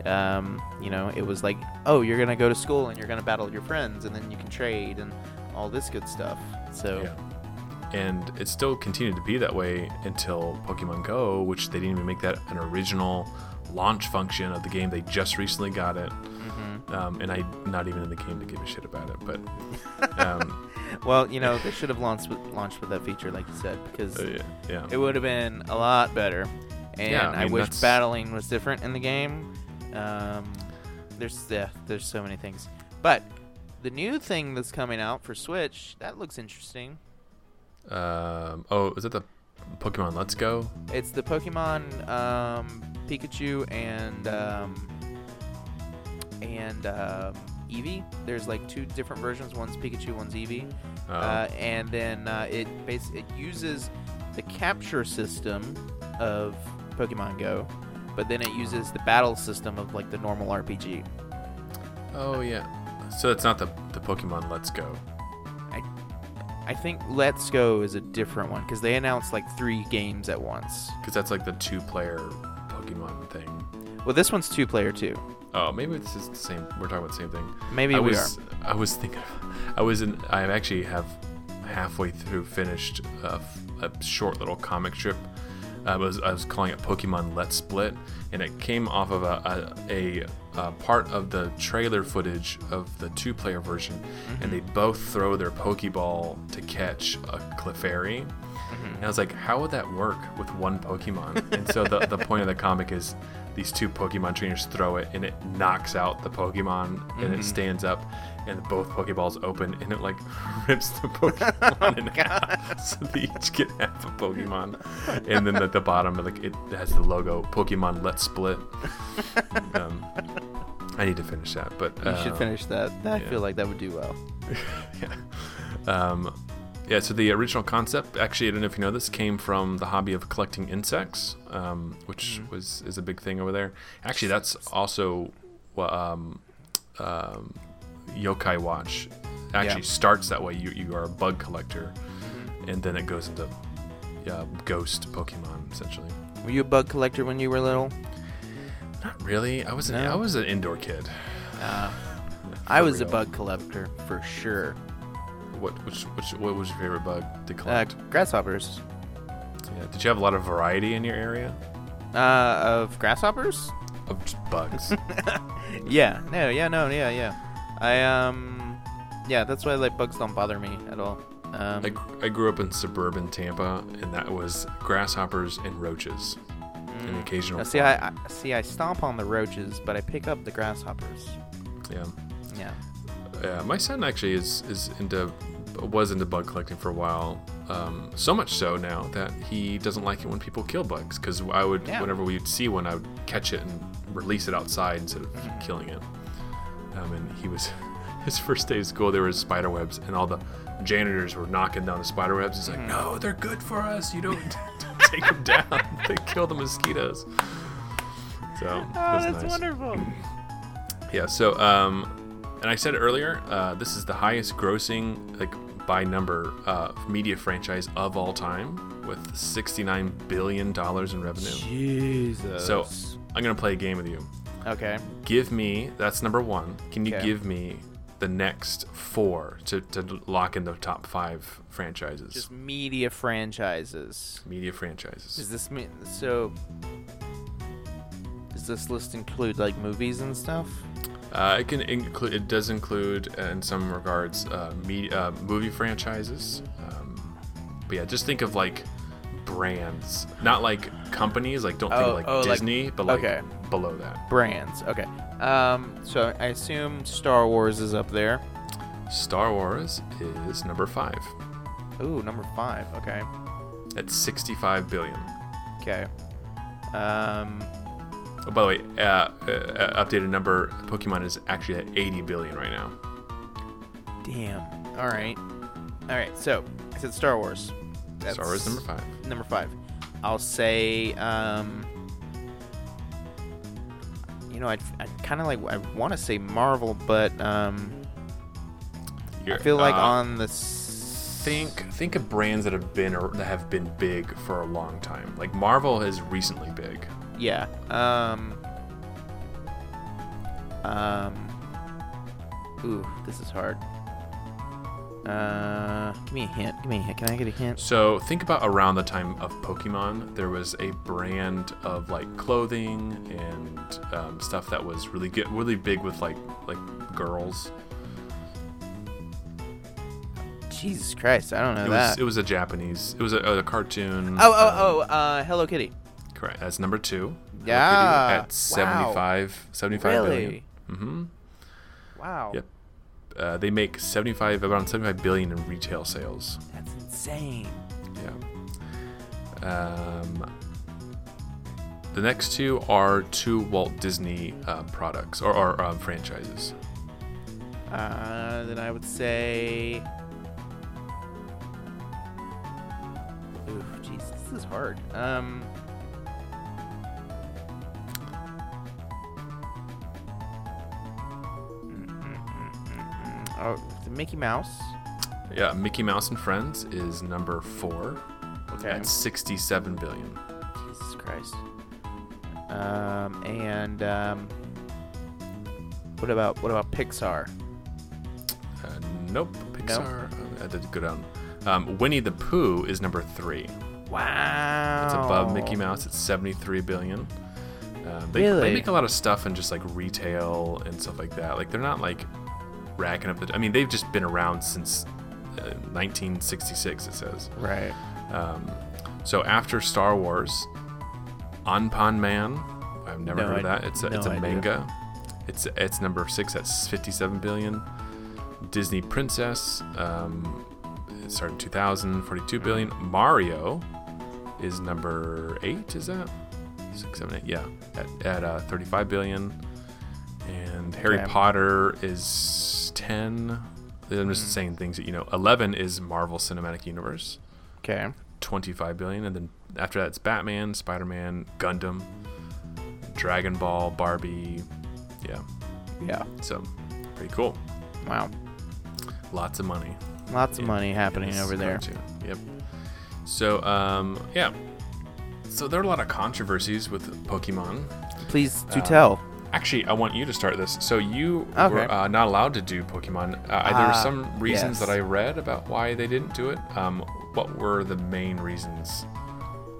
Um, you know, it was like, oh, you're gonna go to school and you're gonna battle your friends, and then you can trade and all this good stuff. So Yeah. And it still continued to be that way until Pokemon Go, which they didn't even make that an original launch function of the game. They just recently got it. Mm-hmm. Um, and I'm not even in the game to give a shit about it. But um, well, you know, they should have launched with, launched with that feature, like you said, because uh, yeah, yeah. it would have been a lot better. And Yeah, I I, wish that's- battling was different in the game. Um, there's yeah, there's so many things. But the new thing that's coming out for Switch that looks interesting. Um, oh, is it the Pokemon Let's Go? It's the Pokemon um, Pikachu and um, and um, Eevee. There's like two different versions. One's Pikachu, one's Eevee. Oh. Uh, and then uh, it bas- it uses the capture system of Pokemon Go, but then it uses the battle system of like the normal RPG. oh yeah. So it's not the the Pokemon Let's Go. I I think Let's Go is a different one because they announced like three games at once. Because that's like the two-player Pokemon thing. Well, this one's two player too. Oh, maybe this is the same. We're talking about the same thing. Maybe I we was, I was thinking. I was in. I actually have halfway through finished a short little comic strip. Um, I was I was calling it Pokemon Let's Split, and it came off of a a, a, a part of the trailer footage of the two-player version, and mm-hmm. they both throw their Pokeball to catch a Clefairy. Mm-hmm. And I was like, how would that work with one Pokemon? and so the, the point of the comic is these two Pokemon trainers throw it and it knocks out the Pokemon and it mm-hmm. stands up and both Pokeballs open and it like rips the oh, Pokemon in half. So they each get half a Pokemon. And then at the bottom, like it has the logo Pokemon Let's Split. um, I need to finish that, but You should uh, finish that. I yeah. feel like that would do well. yeah. Um, yeah, so the original concept, actually, I don't know if you know this, came from the hobby of collecting insects, um, which Mm-hmm. was is a big thing over there. Actually, that's also what um, um, Yokai Watch actually Yeah. starts that way. You, you are a bug collector, Mm-hmm. and then it goes into yeah, ghost Pokemon, essentially. Were you a bug collector when you were little? Not really. I was an, No? I was an indoor kid. Uh, I For was a real. bug collector for sure. What which, which what was your favorite bug to Uh, collect? grasshoppers. yeah. Did you have a lot of variety in your area Uh, of grasshoppers? of just bugs? Yeah. No. Yeah. No. Yeah. Yeah. I um. Yeah. That's why like bugs don't bother me at all. Um, I, I grew up in suburban Tampa, and that was grasshoppers and roaches, and the occasional. now, see. I, I see. I stomp on the roaches, but I pick up the grasshoppers. yeah, Yeah. yeah. My son actually is is into was into bug collecting for a while. Um, so much so now that he doesn't like it when people kill bugs. Because I would, Yeah. whenever we'd see one, I would catch it and release it outside instead of Mm-hmm. killing it. Um, and he was his first day of school. There was spider webs, and all the janitors were knocking down the spider webs. He's like, Mm-hmm. "No, they're good for us. You don't take them down. they kill the mosquitoes." So it was nice. wonderful. Yeah. So, um, and I said earlier, uh, this is the highest grossing like by number uh, media franchise of all time with 69 billion dollars in revenue. Jesus. So I'm gonna play a game with you. okay. Give me that's number one. Can you Okay. give me the next four to, to lock in the top five franchises? Just media franchises. media franchises. Does this mean so? Does this list include like movies and stuff? Uh, it can include. It does include, uh, in some regards, uh, me, uh, movie franchises. Um, but yeah, just think of like brands, not like companies. Like don't think Oh, like oh, like- Disney, but like okay. below that. Brands. Okay. Um. So I assume Star Wars is up there. Star Wars is number five Ooh, number five. Okay. at 65 billion. Okay. Um. Oh, by the way, uh, uh, updated number Pokemon is actually at 80 billion right now. Damn. All right. All right. So I said Star Wars. Star Wars number five. Number five. I'll say. Um. You know, I'd, I'd kind of like I want to say Marvel, but um, I feel like uh, on the s- think think of brands that have been or that have been big for a long time. Like Marvel is recently big. Yeah. Um. Um. Ooh, this is hard. Uh, give me a hint. Give me a hint. Can I get a hint? So think about around the time of Pokemon, there was a brand of like clothing and um, stuff that was really good, really big with like like girls. Jesus Christ, I don't know It that. was it was a Japanese. It was a, a cartoon. oh, um, oh, oh, uh, Hello Kitty. correct. That's number two. Hello Kitty Yeah. At 75, 75 billion. Really? Mm-hmm. Wow. Yep. Uh, they make 75 around 75 billion in retail sales. That's insane. Yeah. Um, the next two are two Walt Disney uh, products or, or um, franchises. Uh, then I would say. Ooh, jeez, this is hard. Um. Oh, the Mickey Mouse. Yeah, Mickey Mouse and Friends is number four Okay. at 67 billion. Jesus Christ. Um, and um, what about what about Pixar? Uh, nope, Pixar. uh, I did go down. Um, Winnie the Pooh is number three. Wow. It's above Mickey Mouse at 73 billion. Um, they, Really? they make a lot of stuff in just like retail and stuff like that. Like they're not like racking up the. I mean, they've just been around since uh, 1966. It says. Right. Um, so after Star Wars, Anpanman. I've never No heard of that. It's a, No it's a idea. manga. It's it's number six at 57 billion. Disney Princess. Um, it started in 2000, 42 billion. Mario is number eight. Is that six, seven, eight? Yeah, at, at uh, 35 billion. And Harry. Potter is 10. I'm just Hmm. saying things that you know. 11 is Marvel Cinematic Universe. Okay. 25 billion and then after that it's batman spider-man gundam dragon ball barbie yeah Yeah. so pretty cool Wow. lots of money Lots of in- money happening over there. cartoon. yep so um yeah so there are a lot of controversies with pokemon Please do Um, tell. Actually, I want you to start this. So you Okay. were uh, not allowed to do Pokemon. Uh, there were Ah, some reasons yes. that I read about why they didn't do it. Um, what were the main reasons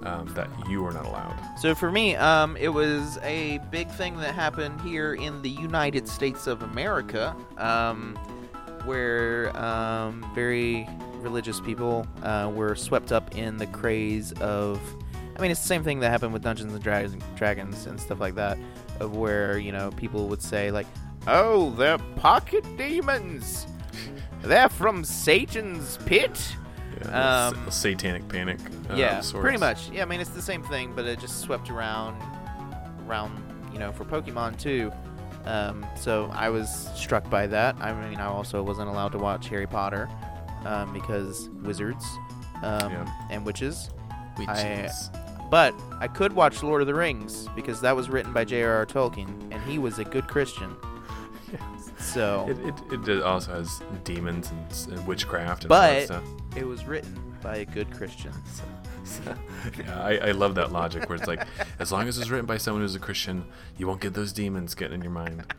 um, that you were not allowed? So for me, um, it was a big thing that happened here in the United States of America, um, where um, very religious people uh, were swept up in the craze of. I mean, it's the same thing that happened with Dungeons and Dragons, Dragons and stuff like that, of where you know people would say like, "Oh, they're pocket demons. They're from Satan's pit." Yeah, Um, s- satanic panic. Uh, yeah, pretty much. Yeah, I mean it's the same thing, but it just swept around, around you know for Pokemon too. Um, so I was struck by that. I mean, I also wasn't allowed to watch Harry Potter um, because wizards um, Yeah. and witches. I- Witches. But I could watch Lord of the Rings because that was written by J.R.R. Tolkien, and he was a good Christian. So, It, it, it also has demons and, and witchcraft and all but that stuff. it was written by a good Christian. Yeah, I, I love that logic where it's like, as long as it's written by someone who's a Christian, you won't get those demons getting in your mind.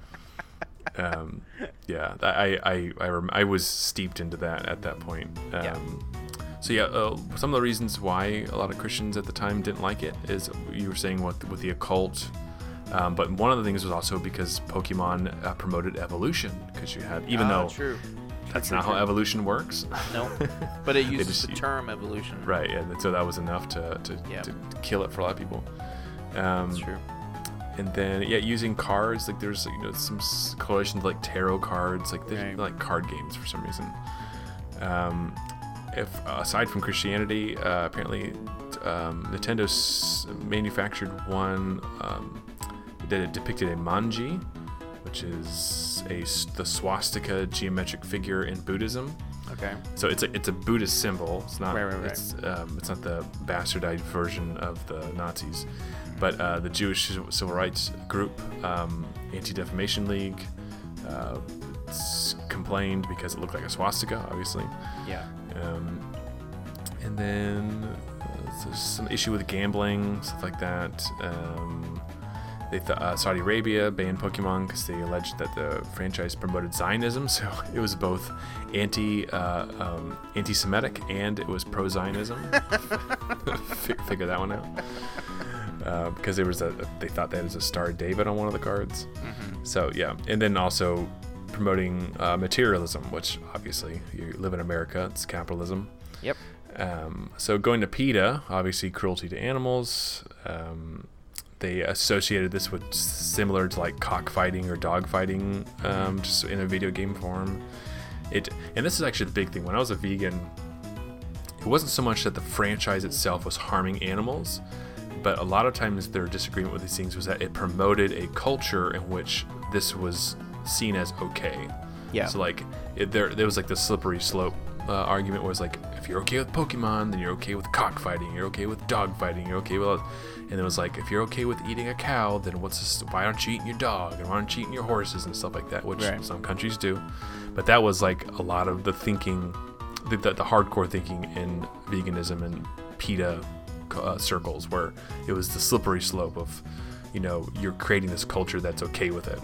Um, yeah, I I I, rem- I was steeped into that at that point. Um, Yeah. So yeah, uh, some of the reasons why a lot of Christians at the time didn't like it is you were saying what with the occult. Um, but one of the things was also because Pokemon uh, promoted evolution. Because you had, even Ah, though true. that's true, not how evolution works. No, but it uses just- the term evolution. Right, and so that was enough to to, Yeah. to kill it for a lot of people. Um, That's true. And then yeah, using cards like there's you know some s- correlation to like tarot cards, like they Right. like card games for some reason. Um, if aside from Christianity, uh, apparently um, Nintendo s- manufactured one um, that depicted a manji, which is a the swastika geometric figure in Buddhism. Okay. So it's a it's a Buddhist symbol. It's not Right, right, right. it's um, it's not the bastardized version of the Nazis, but uh, the Jewish civil rights group, um, Anti Defamation League, uh, complained because it looked like a swastika, obviously. Yeah. Um, and then uh, there's some issue with gambling, stuff like that. Um, they th- uh, Saudi Arabia banned Pokemon because they alleged that the franchise promoted Zionism. So it was both anti uh, um, anti-Semitic and it was pro-Zionism. Fi- figure that one out. Uh, because there was a they thought that was a Star David on one of the cards. So yeah, and then also promoting uh, materialism, which obviously you live in America, it's capitalism. Yep. Um, so going to PETA, obviously cruelty to animals. Um, they associated this with similar to like cockfighting or dogfighting, um, just in a video game form. It and this is actually the big thing. When I was a vegan, it wasn't so much that the franchise itself was harming animals, but a lot of times their disagreement with these things was that it promoted a culture in which this was seen as okay. Yeah. So like it, there there was like the slippery slope uh, argument was like if you're okay with Pokemon, then you're okay with cockfighting, you're okay with dogfighting, you're okay with, and it was like if you're okay with eating a cow, then what's this, why aren't you eating your dog and why aren't you eating your horses and stuff like that, which Right. some countries do, but that was like a lot of the thinking, the, the, the hardcore thinking in veganism and PETA uh, circles where it was the slippery slope of, you know, you're creating this culture that's okay with it.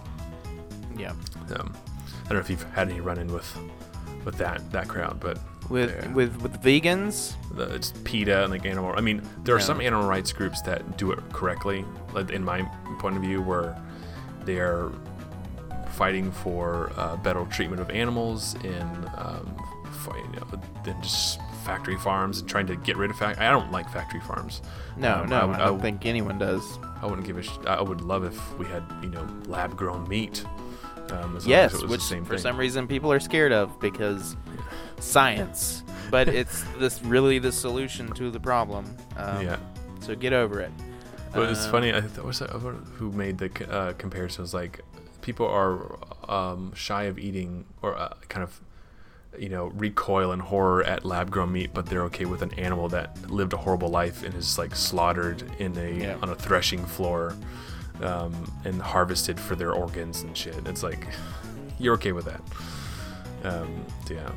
Yeah. Um, I don't know if you've had any run in with with that that crowd, but With yeah. with with vegans. the, it's PETA and like animal. I mean, there are Yeah. some animal rights groups that do it correctly, like in my point of view, where they are fighting for uh, better treatment of animals in um, fi- you know, than just factory farms and trying to get rid of fact. I don't like factory farms. No, Um, no, I, would- don't would- think anyone does. I wouldn't give a. Sh- I would love if we had you know lab grown meat. Um, as Yes, as it was which for some reason people are scared of because science. But it's this really the solution to the problem. Um, yeah. So get over it. But it's Um, funny. I thought was who made the uh, comparison? Was like people are um, shy of eating or uh, kind of you know recoil in horror at lab grown meat, but they're okay with an animal that lived a horrible life and is like slaughtered in a Yeah. on a threshing floor um, and harvested for their organs and shit. It's like you're okay with that. Um, yeah.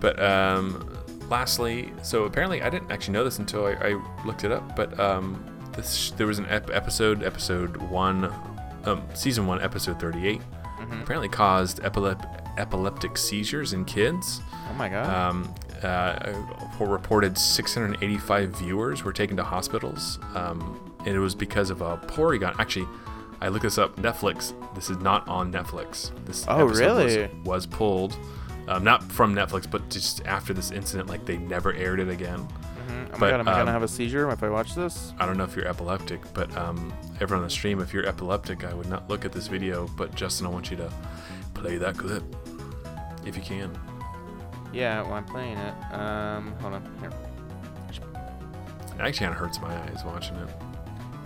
But um, lastly, so apparently I didn't actually know this until I, I looked it up. But um, this there was an ep- episode, episode one, um, season one, episode thirty-eight. Apparently caused epilep- epileptic seizures in kids. Oh my god. Um, uh, reported 685 viewers were taken to hospitals, um, and it was because of a Porygon. Actually, I looked this up. Netflix. This is not on Netflix. This Oh, episode was- really? Was, pulled, um, not from Netflix, but just after this incident, like they never aired it again. Mhm. Oh my but, god, am I um, gonna have a seizure if I watch this? I don't know if you're epileptic, but um, everyone on the stream, if you're epileptic, I would not look at this video. But Justin, I want you to play that clip if you can. Yeah, well, I'm playing it. Um, hold on. Here. It actually kind of hurts my eyes watching it.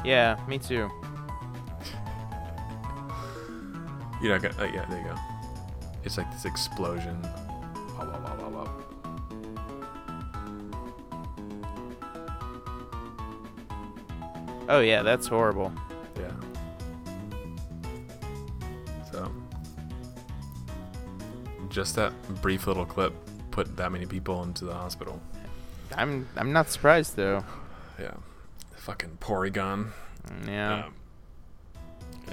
Yeah, me too. You're not gonna. Uh, yeah, there you go. It's like this explosion. Wow, wow, wow, wow, wow. Oh yeah, that's horrible. Yeah. So, just that brief little clip put that many people into the hospital. I'm I'm not surprised though. Yeah. Fucking Porygon. Yeah. Um,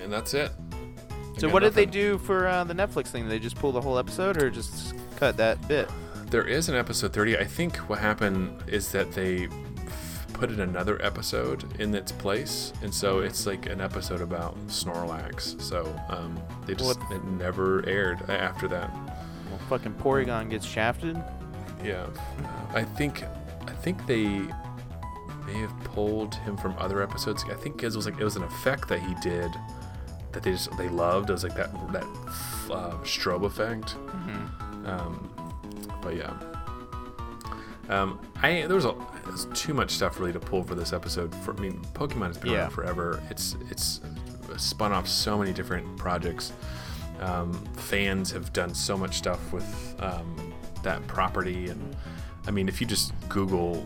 and that's it. I so what did they do for uh, the Netflix thing? Did they just pull the whole episode or just cut that bit? There is an episode 30. I think what happened is that they f- put in another episode in its place, and so it's like an episode about Snorlax. So um, they just What- it never aired after that. Well, fucking Porygon gets shafted. Yeah, I think I think they may have pulled him from other episodes. I think it was like it was an effect that he did that they just they loved. It was like that that uh, strobe effect. Um, but yeah, um, I there was a there's too much stuff really to pull for this episode. For I mean, Pokemon has been Yeah. around forever. It's it's spun off so many different projects. Um, fans have done so much stuff with um, that property, and I mean, if you just Google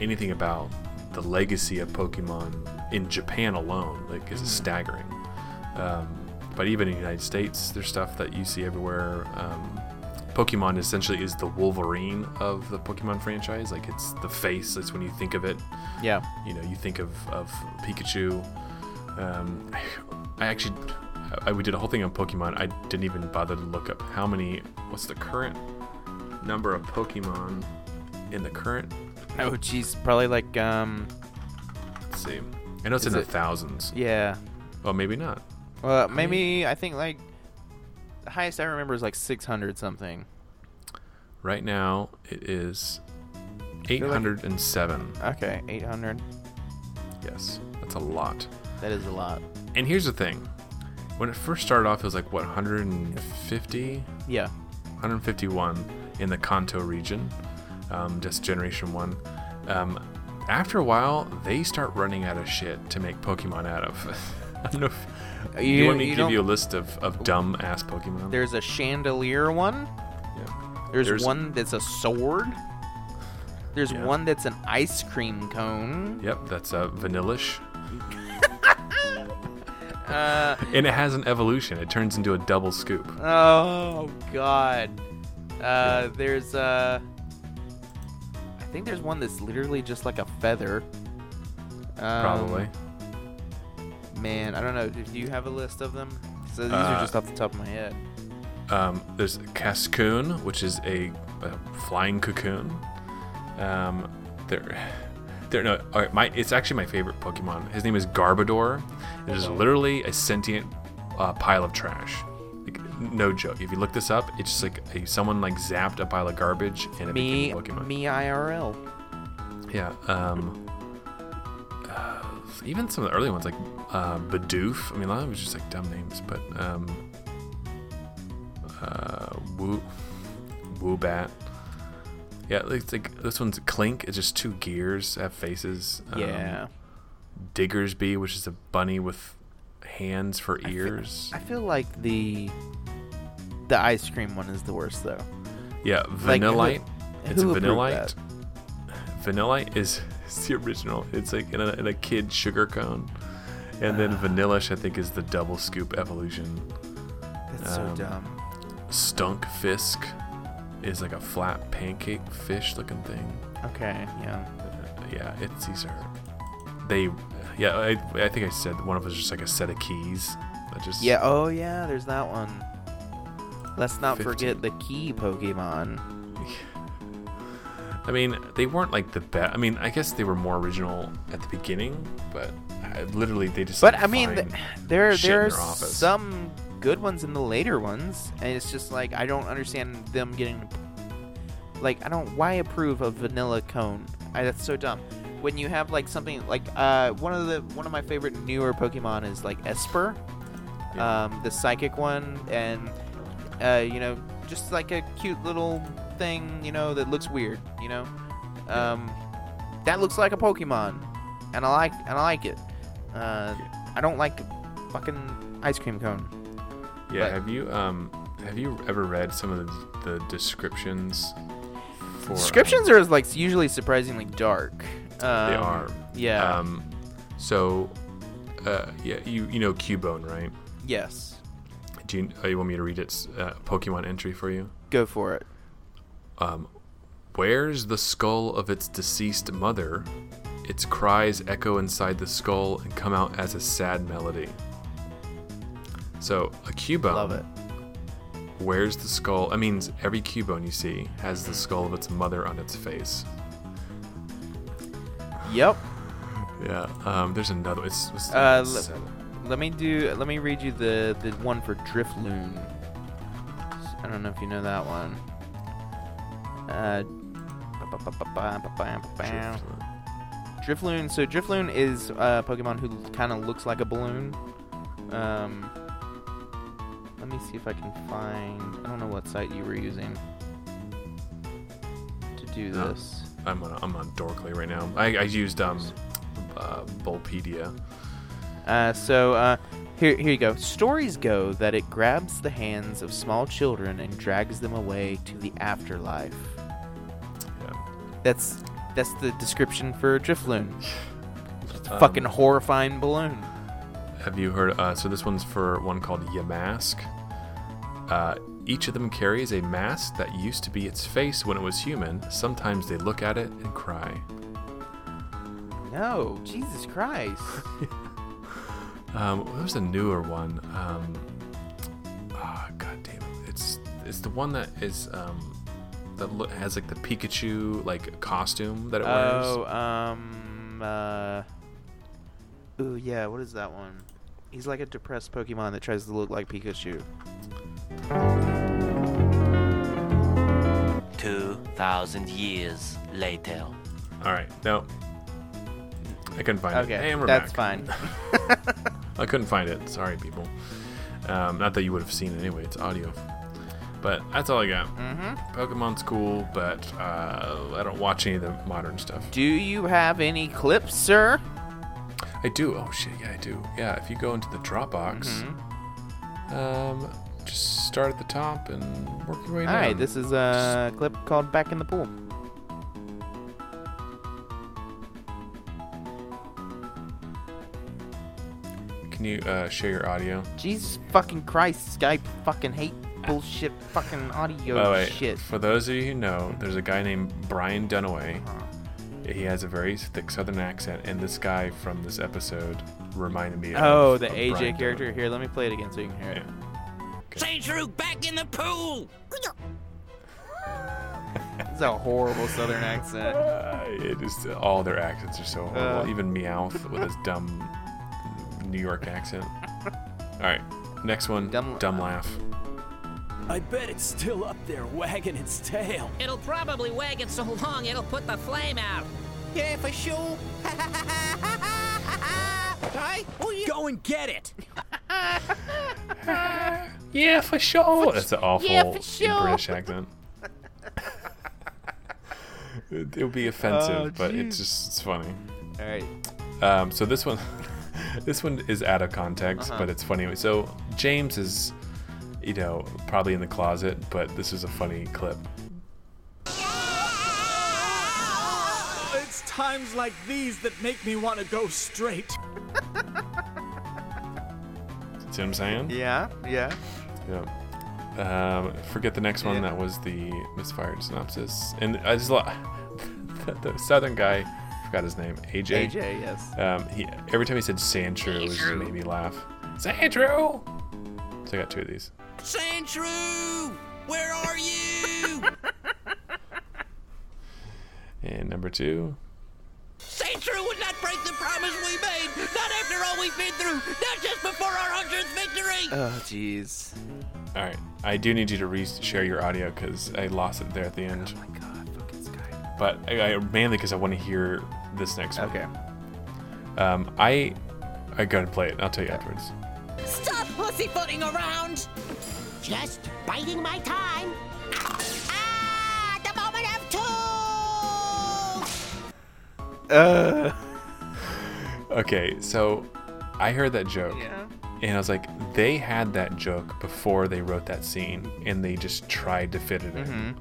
anything about the legacy of Pokemon in Japan alone, like is staggering. Um, but even in the United States, there's stuff that you see everywhere. Um, Pokemon essentially is the Wolverine of the Pokemon franchise. Like it's the face. That's when you think of it. Yeah. You know, you think of, of Pikachu. Um, I actually, I, we did a whole thing on Pokemon. I didn't even bother to look up how many. What's the current number of Pokemon in the current? Oh, jeez, probably like um, Let's see. I know it's in it- the thousands. yeah. Oh, maybe not. Well, maybe I think like the highest I remember is like 600 something. Right now, it is like- 807. Okay, 800. Yes, that's a lot. That is a lot. And here's the thing: when it first started off, it was like what 150, Yeah. 151 in the Kanto region, um, just Generation One. Um, after a while, they start running out of shit to make Pokemon out of. I don't know. If, you, You- want me to give don't- you a list of, of dumb ass Pokemon? There's a chandelier one. yeah. There's, There's- one that's a sword. There's Yeah. one that's an ice cream cone. Yep, that's uh, Vanillish. Uh, And it has an evolution. It turns into a double scoop. oh God. Uh, there's uh, I think there's one that's literally just like a feather. Um, Probably. Man, I don't know. Do you have a list of them? So these Uh, are just off the top of my head. Um, there's Cascoon, which is a, a flying cocoon. Um, there, there. No, all right, my it's actually my favorite Pokemon. His name is Garbodor. It is literally a sentient uh, pile of trash. No joke. If you look this up, it's just like a, someone like zapped a pile of garbage and it Me, became a Pokemon. me IRL. Yeah. Um, uh, even some of the early ones like uh, Bidoof. I mean, a lot of it was just like dumb names, but um, uh, Woo, Woobat. Yeah, it's like this one's Klink. It's just two gears have faces. Um, Yeah. Diggersby, which is a bunny with hands for ears. I feel like the the ice cream one is the worst though. yeah, Like, who- it's who Vanillite. Vanillite is, is the original. It's like in a, in a kid sugar cone. And then Ah. Vanillish, I think, is the double scoop evolution. That's so Um, dumb. Stunk Fisk is like a flat pancake fish looking thing. Okay, yeah. Uh, yeah, it's these are they. Yeah, I, I think I said one of them was just like a set of keys. That just Yeah, oh yeah, there's that one. Let's not 15. forget the key Pokemon. I mean, they weren't like the best. I mean, I guess they were more original at the beginning, but I, literally they just. But like, I mean, th- there there are some good ones in the later ones, and it's just like I don't understand them getting. Like I don't why approve of vanilla cone? I, that's so dumb. When you have like something like uh one of the one of my favorite newer Pokemon is like Espurr, Yeah. um the psychic one, and uh you know just like a cute little thing you know that looks weird you know, um that looks like a Pokemon, and I like and I like it. Uh, I don't like fucking ice cream cone. Yeah, But- have you um have you ever read some of the, the descriptions for Descriptions are like usually surprisingly dark. Um, They are. Yeah. Um so uh yeah, you you know Cubone, right? yes. Do you, oh, you want me to read its uh, Pokemon entry for you? Go for it. Um, wears the skull of its deceased mother? Its cries echo inside the skull and come out as a sad melody. So a cubone. Love it. Wears the skull? I means every cubone you see has the skull of its mother on its face. Yep. Yeah. Um, there's another. It's, it's Uh. Let me do. Let me read you the the one for Drifloon. I don't know if you know that one. Uh, Drifloon. So Drifloon is a Pokemon who kind of looks like a balloon. Um, let me see if I can find. I don't know what site you were using to do this. I'm on I'm on Dorkly right now. I, I used um, uh, Bulbapedia. Uh, so uh, here, here you go. Stories go that it grabs the hands of small children and drags them away to the afterlife. Yeah. That's that's the description for a Um, fucking horrifying balloon. Have you heard? Uh, so this one's for one called Yamask. Uh, each of them carries a mask that used to be its face when it was human. Sometimes they look at it and cry. No, Jesus Christ. Um, what was a newer one? Um, ah, God damn it! It's it's the one that is um, that lo- has like the Pikachu like costume that it wears. Oh, um, uh, ooh, yeah. What is that one? He's like a depressed Pokemon that tries to look like Pikachu. 2,000 years later. All right, no, I couldn't find Okay, it. Hey, and we're that's back. fine. I couldn't find it. Sorry, people. Um, not that you would have seen it anyway. It's audio. But that's all I got. Mm-hmm. Pokemon's cool, but uh, I don't watch any of the modern stuff. Do you have any clips, sir? I do. Oh shit, yeah, I do. Yeah, if you go into the Dropbox, Mm-hmm. um, just start at the top and work your way down. right, this is a clip called "Back in the Pool." Can you uh, share your audio? Jesus fucking Christ, Skype fucking hate bullshit fucking audio the way, shit. for those of you who know, there's a guy named Brian Dunaway. Uh-huh. He has a very thick Southern accent, and this guy from this episode reminded me of. Oh, the of AJ Brian character. Here, let me play it again so you can hear it. Sandshrew back in the pool! It's a horrible Southern accent. Uh, it is all their accents are so horrible. Uh. Even Meowth with his dumb New York accent. All right, next one. Dumb, laugh. I bet it's still up there wagging its tail. It'll probably wag it so long it'll put the flame out. Yeah, for sure. Hey, yeah. Go and get it. Yeah, for sure. That's an awful yeah, for sure. British accent. it, it'll be offensive, Oh, but it's just it's funny. All right. Um, so this one, this one is out of context, Uh-huh. but it's funny. So James is, you know, probably in the closet, but this is a funny clip. Times like these that make me want to go straight. See what I'm saying? Yeah, yeah. Yeah. Um, forget the next one. Yeah. That was the misfired synopsis, and I just lo- the, the southern guy. Forgot his name. AJ. AJ, yes. Um, he every time he said Sandshrew, it just made me laugh. Sandshrew. So I got two of these. Sandshrew! Where are you? And number two. Not after all we've been through! Not just before our hundredth victory! Oh, jeez. All right, I do need you to re-share your audio because I lost it there at the end. Oh my god, fucking Skype. But I, I mainly because I want to hear this next one. Okay. Um, I I gotta play it. I'll tell you afterwards. Stop pussyfooting around! Just biding my time. Ah, the moment of truth. Uh. Okay, so I heard that joke. Yeah. And I was like, they had that joke before they wrote that scene, and they just tried to fit it in. Mhm.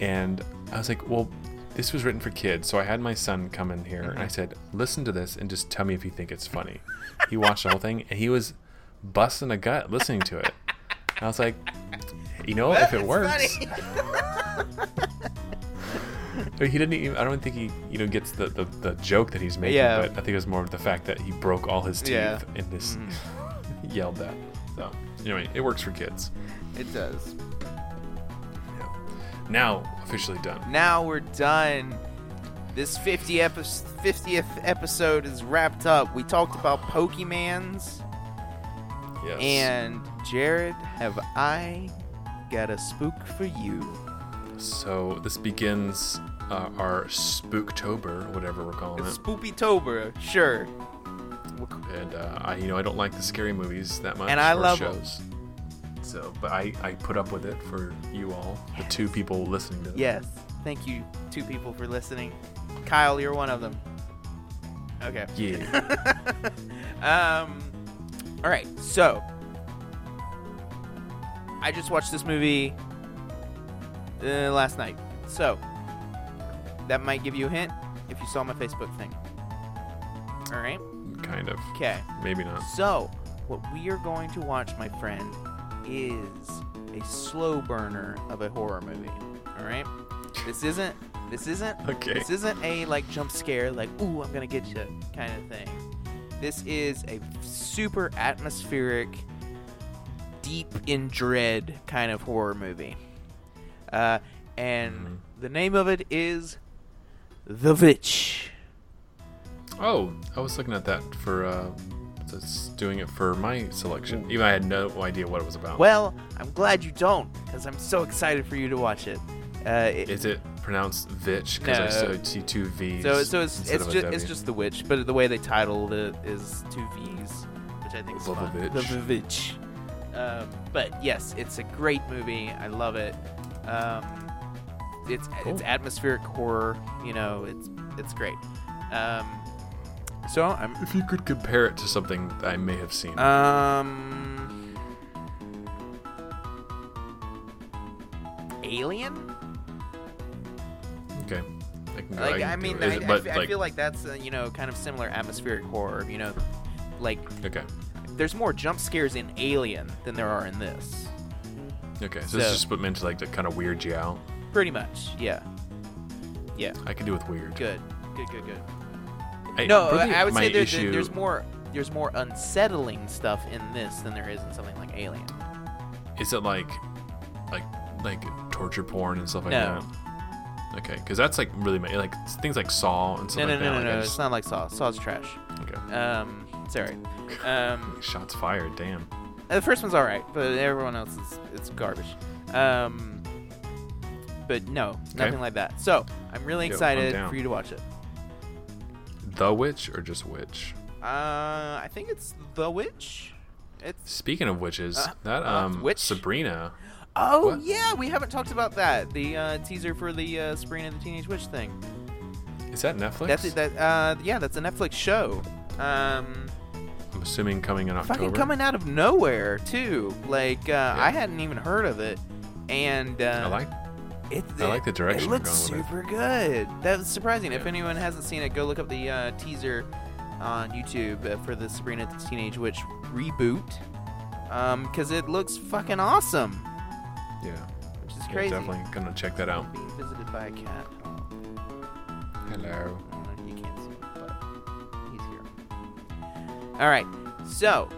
And I was like, well, this was written for kids. So I had my son come in here, and I said, listen to this and just tell me if you think it's funny. he watched the whole thing, and he was busting a gut listening to it. And I was like, You know, if it works. funny. He didn't even. I don't think he, you know, gets the, the, the joke that he's making. Yeah. But I think it was more of the fact that he broke all his teeth Yeah. and this Mhm. yelled that. So anyway, it works for kids. It does. Yeah. Now officially done. Now we're done. This 50 epi- 50th episode is wrapped up. We talked about Pokemans. Yes. And Jared, have I got a spook for you? So this begins uh, our Spooktober, whatever we're calling It's it. Spoopy-tober, sure. And uh, I, you know, I don't like the scary movies that much. And I love shows. So, but I, I put up with it for you all, the two people listening to this. Yes. Thank you, two people, for listening. Kyle, you're one of them. Okay. Yeah. um. All right. So, I just watched this movie uh, last night. So, that might give you a hint if you saw my Facebook thing. All right. Kind of. Okay. Maybe not. So, what we are going to watch, my friend, is a slow burner of a horror movie. All right. This isn't. This isn't. Okay. This isn't a like jump scare, like ooh, I'm gonna get you kind of thing. This is a super atmospheric, deep in dread kind of horror movie. Uh, and the name of it is The Witch. Oh, I was looking at that for uh, doing it for my selection. Even I had no idea what it was about. Well, I'm glad you don't, because I'm so excited for you to watch it. Uh, it Is it pronounced Vitch? Because I No. still see two V's. so so it's instead it's of a just W. it's just the witch, but the way they titled it is two V's, which I think is The fun. Vivitch. The Vivitch. Um, but yes, it's a great movie. I love it. Um, it's Cool. it's atmospheric horror. You know, it's it's great. Um, so I'm If you could compare it to something I may have seen. um Alien. okay. I can go. Like can I mean. I, it- I but I like, feel like that's uh, you know kind of similar atmospheric horror. You know, like Okay. there's more jump scares in Alien than there are in this. Okay. So, So- this is just meant to like the kind of weird you out. Pretty much, yeah. Yeah. I can do with weird. Good. Good. Good. Good. Hey, no, really I would say there, issue- there's more there's more unsettling stuff in this than there is in something like Alien. Is it like, like, like torture porn and stuff like No. that? Okay, because that's like really ma- like things like Saw and stuff No, no, like no, that. no, like, I no. just- It's not like Saw. Saw's trash. Okay. Um, sorry. Um, Shots fired. Damn. Uh, The first one's all right, but everyone else is it's garbage. Um, but no, nothing like that. So I'm really Yo, I'm excited down. for you to watch it. The Witch or just Witch? Uh, I think it's The Witch. It's Speaking of witches, Uh, that uh, um witch? Sabrina. oh What? yeah, we haven't talked about that. The uh, teaser for the uh, Sabrina the Teenage Witch thing. Is that Netflix? That's it. That uh, yeah, that's a Netflix show. Um, I'm assuming coming in October. fucking coming out of nowhere too. Like uh, I hadn't even heard of it, and uh, I like. It, I like the direction It looks with it. super good. That was surprising. If anyone hasn't seen it, go look up the uh, teaser on YouTube uh, for the Sabrina the Teenage Witch reboot. Um, because it looks fucking awesome. Yeah. Which is Yeah, crazy. definitely gonna check that out. Being visited by a cat. Hello. You can't see him, but he's here. All right. So,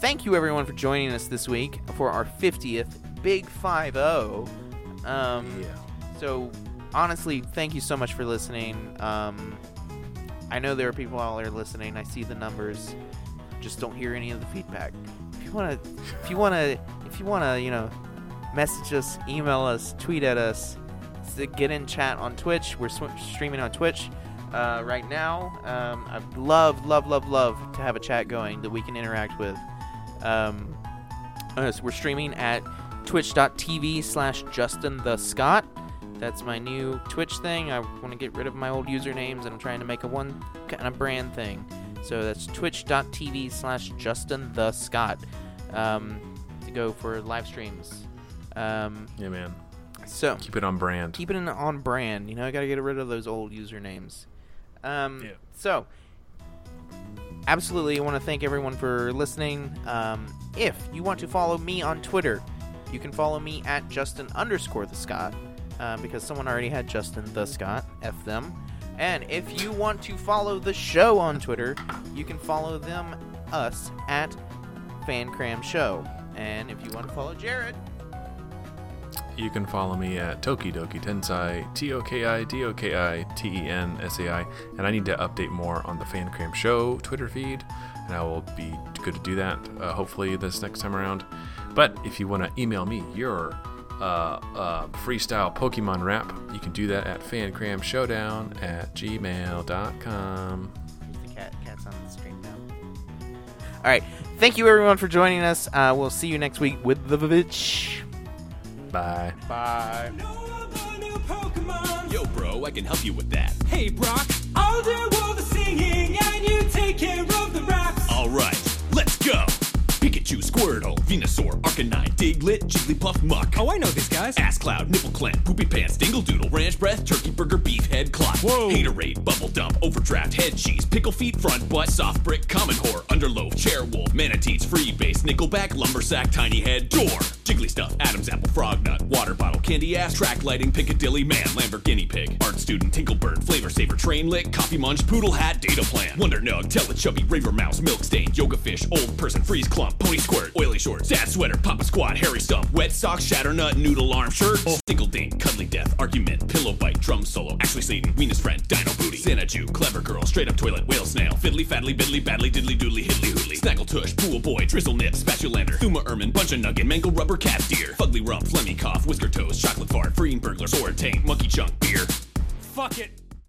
thank you everyone for joining us this week for our 50th Big 50. Um, Yeah. So, honestly, thank you so much for listening. Um, I know there are people out there listening. I see the numbers. Just don't hear any of the feedback. If you want to, if you want to, if you want to, you know, message us, email us, tweet at us, get in chat on Twitch. We're sw- streaming on Twitch uh, right now. Um, I'd love, love, love, love to have a chat going that we can interact with. Um, uh, so we're streaming at twitch.tv slash Justin the Scott. That's my new Twitch thing. I want to get rid of my old usernames and I'm trying to make a one kind of brand thing. So that's twitch.tv slash Justin the Scott um, to go for live streams. Um, Yeah, man. so Keep it on brand. keep it in, on brand. You know, I got to get rid of those old usernames. Um, Yeah. So, absolutely, I want to thank everyone for listening. Um, if you want to follow me on Twitter, You can follow me at Justin underscore the Scott uh, because someone already had Justin the Scott. F them. And if you want to follow the show on Twitter, you can follow them us at FanCram Show. And if you want to follow Jared, You can follow me at Tokidoki Tensai, T O K I D O K I T E N S A I, and I need to update more on the FanCram Show Twitter feed, and I will be good to do that uh, hopefully this next time around. But if you want to email me your uh, uh, freestyle Pokemon rap, you can do that at fancramshowdown at gmail.com. the cat cat's on the screen now. All right. Thank you everyone for joining us. Uh, we'll see you next week with the Vivitch. Bye. Bye. Yo, bro, I can help you with that. Hey, Brock, I'll do all the singing and you take care of the raps. All right, let's go. Pikachu, Squirtle, Venusaur, Arcanine, Diglett, Jigglypuff, Muck. Oh, I know these guys. Ass Cloud, Nipple Clamp, Poopy Pants, Dingle Doodle, Ranch Breath, Turkey Burger, Beef Head, Clock. Whoa. Haterade, Bubble Dump, Overdraft, Head Cheese, Pickle Feet, Front Butt, Soft Brick, Common Whore, Underloaf, Chair Wolf, Manatees, Free Base, Nickelback, Lumbersack, Tiny Head, Door, Jiggly Stuff, Adam's Apple, Frog Nut, Water Bottle, Candy Ass, Track Lighting, Piccadilly Man, Lamborghini Pig, Art Student, Tinklebird, Flavor Saver, Train Lick, Coffee Munch, Poodle Hat, Data Plan, Wonder Nug, Teletubby, Raver Mouse, Milk Stain, Yoga Fish, Old Person, Freeze Clump, Pony Squirt, Oily Shorts, Dad Sweater, Papa Squat, Hairy Stump, Wet Socks, Shatter Nut, Noodle Arm Shirt, oh. Stinkle Dink, Cuddly Death, Argument, Pillow Bite, Drum Solo, actually Satan, Venus Friend, Dino Booty, Santa Jew, Clever Girl, Straight Up Toilet, Whale Snail, Fiddly Faddly, Biddly Badly, Diddly Doodly, Hiddly Hoodly, Snaggle Tush, Pool Boy, Drizzle Nip, Spatulander, Thuma Ermin, Bunch of Nugget, Mangle Rubber, Cat Deer, Fugly Rump, Flemmy Cough, Whisker Toes, Chocolate Fart, Freeing Burglar, Sword Tank, Monkey Chunk, Beer. Fuck it.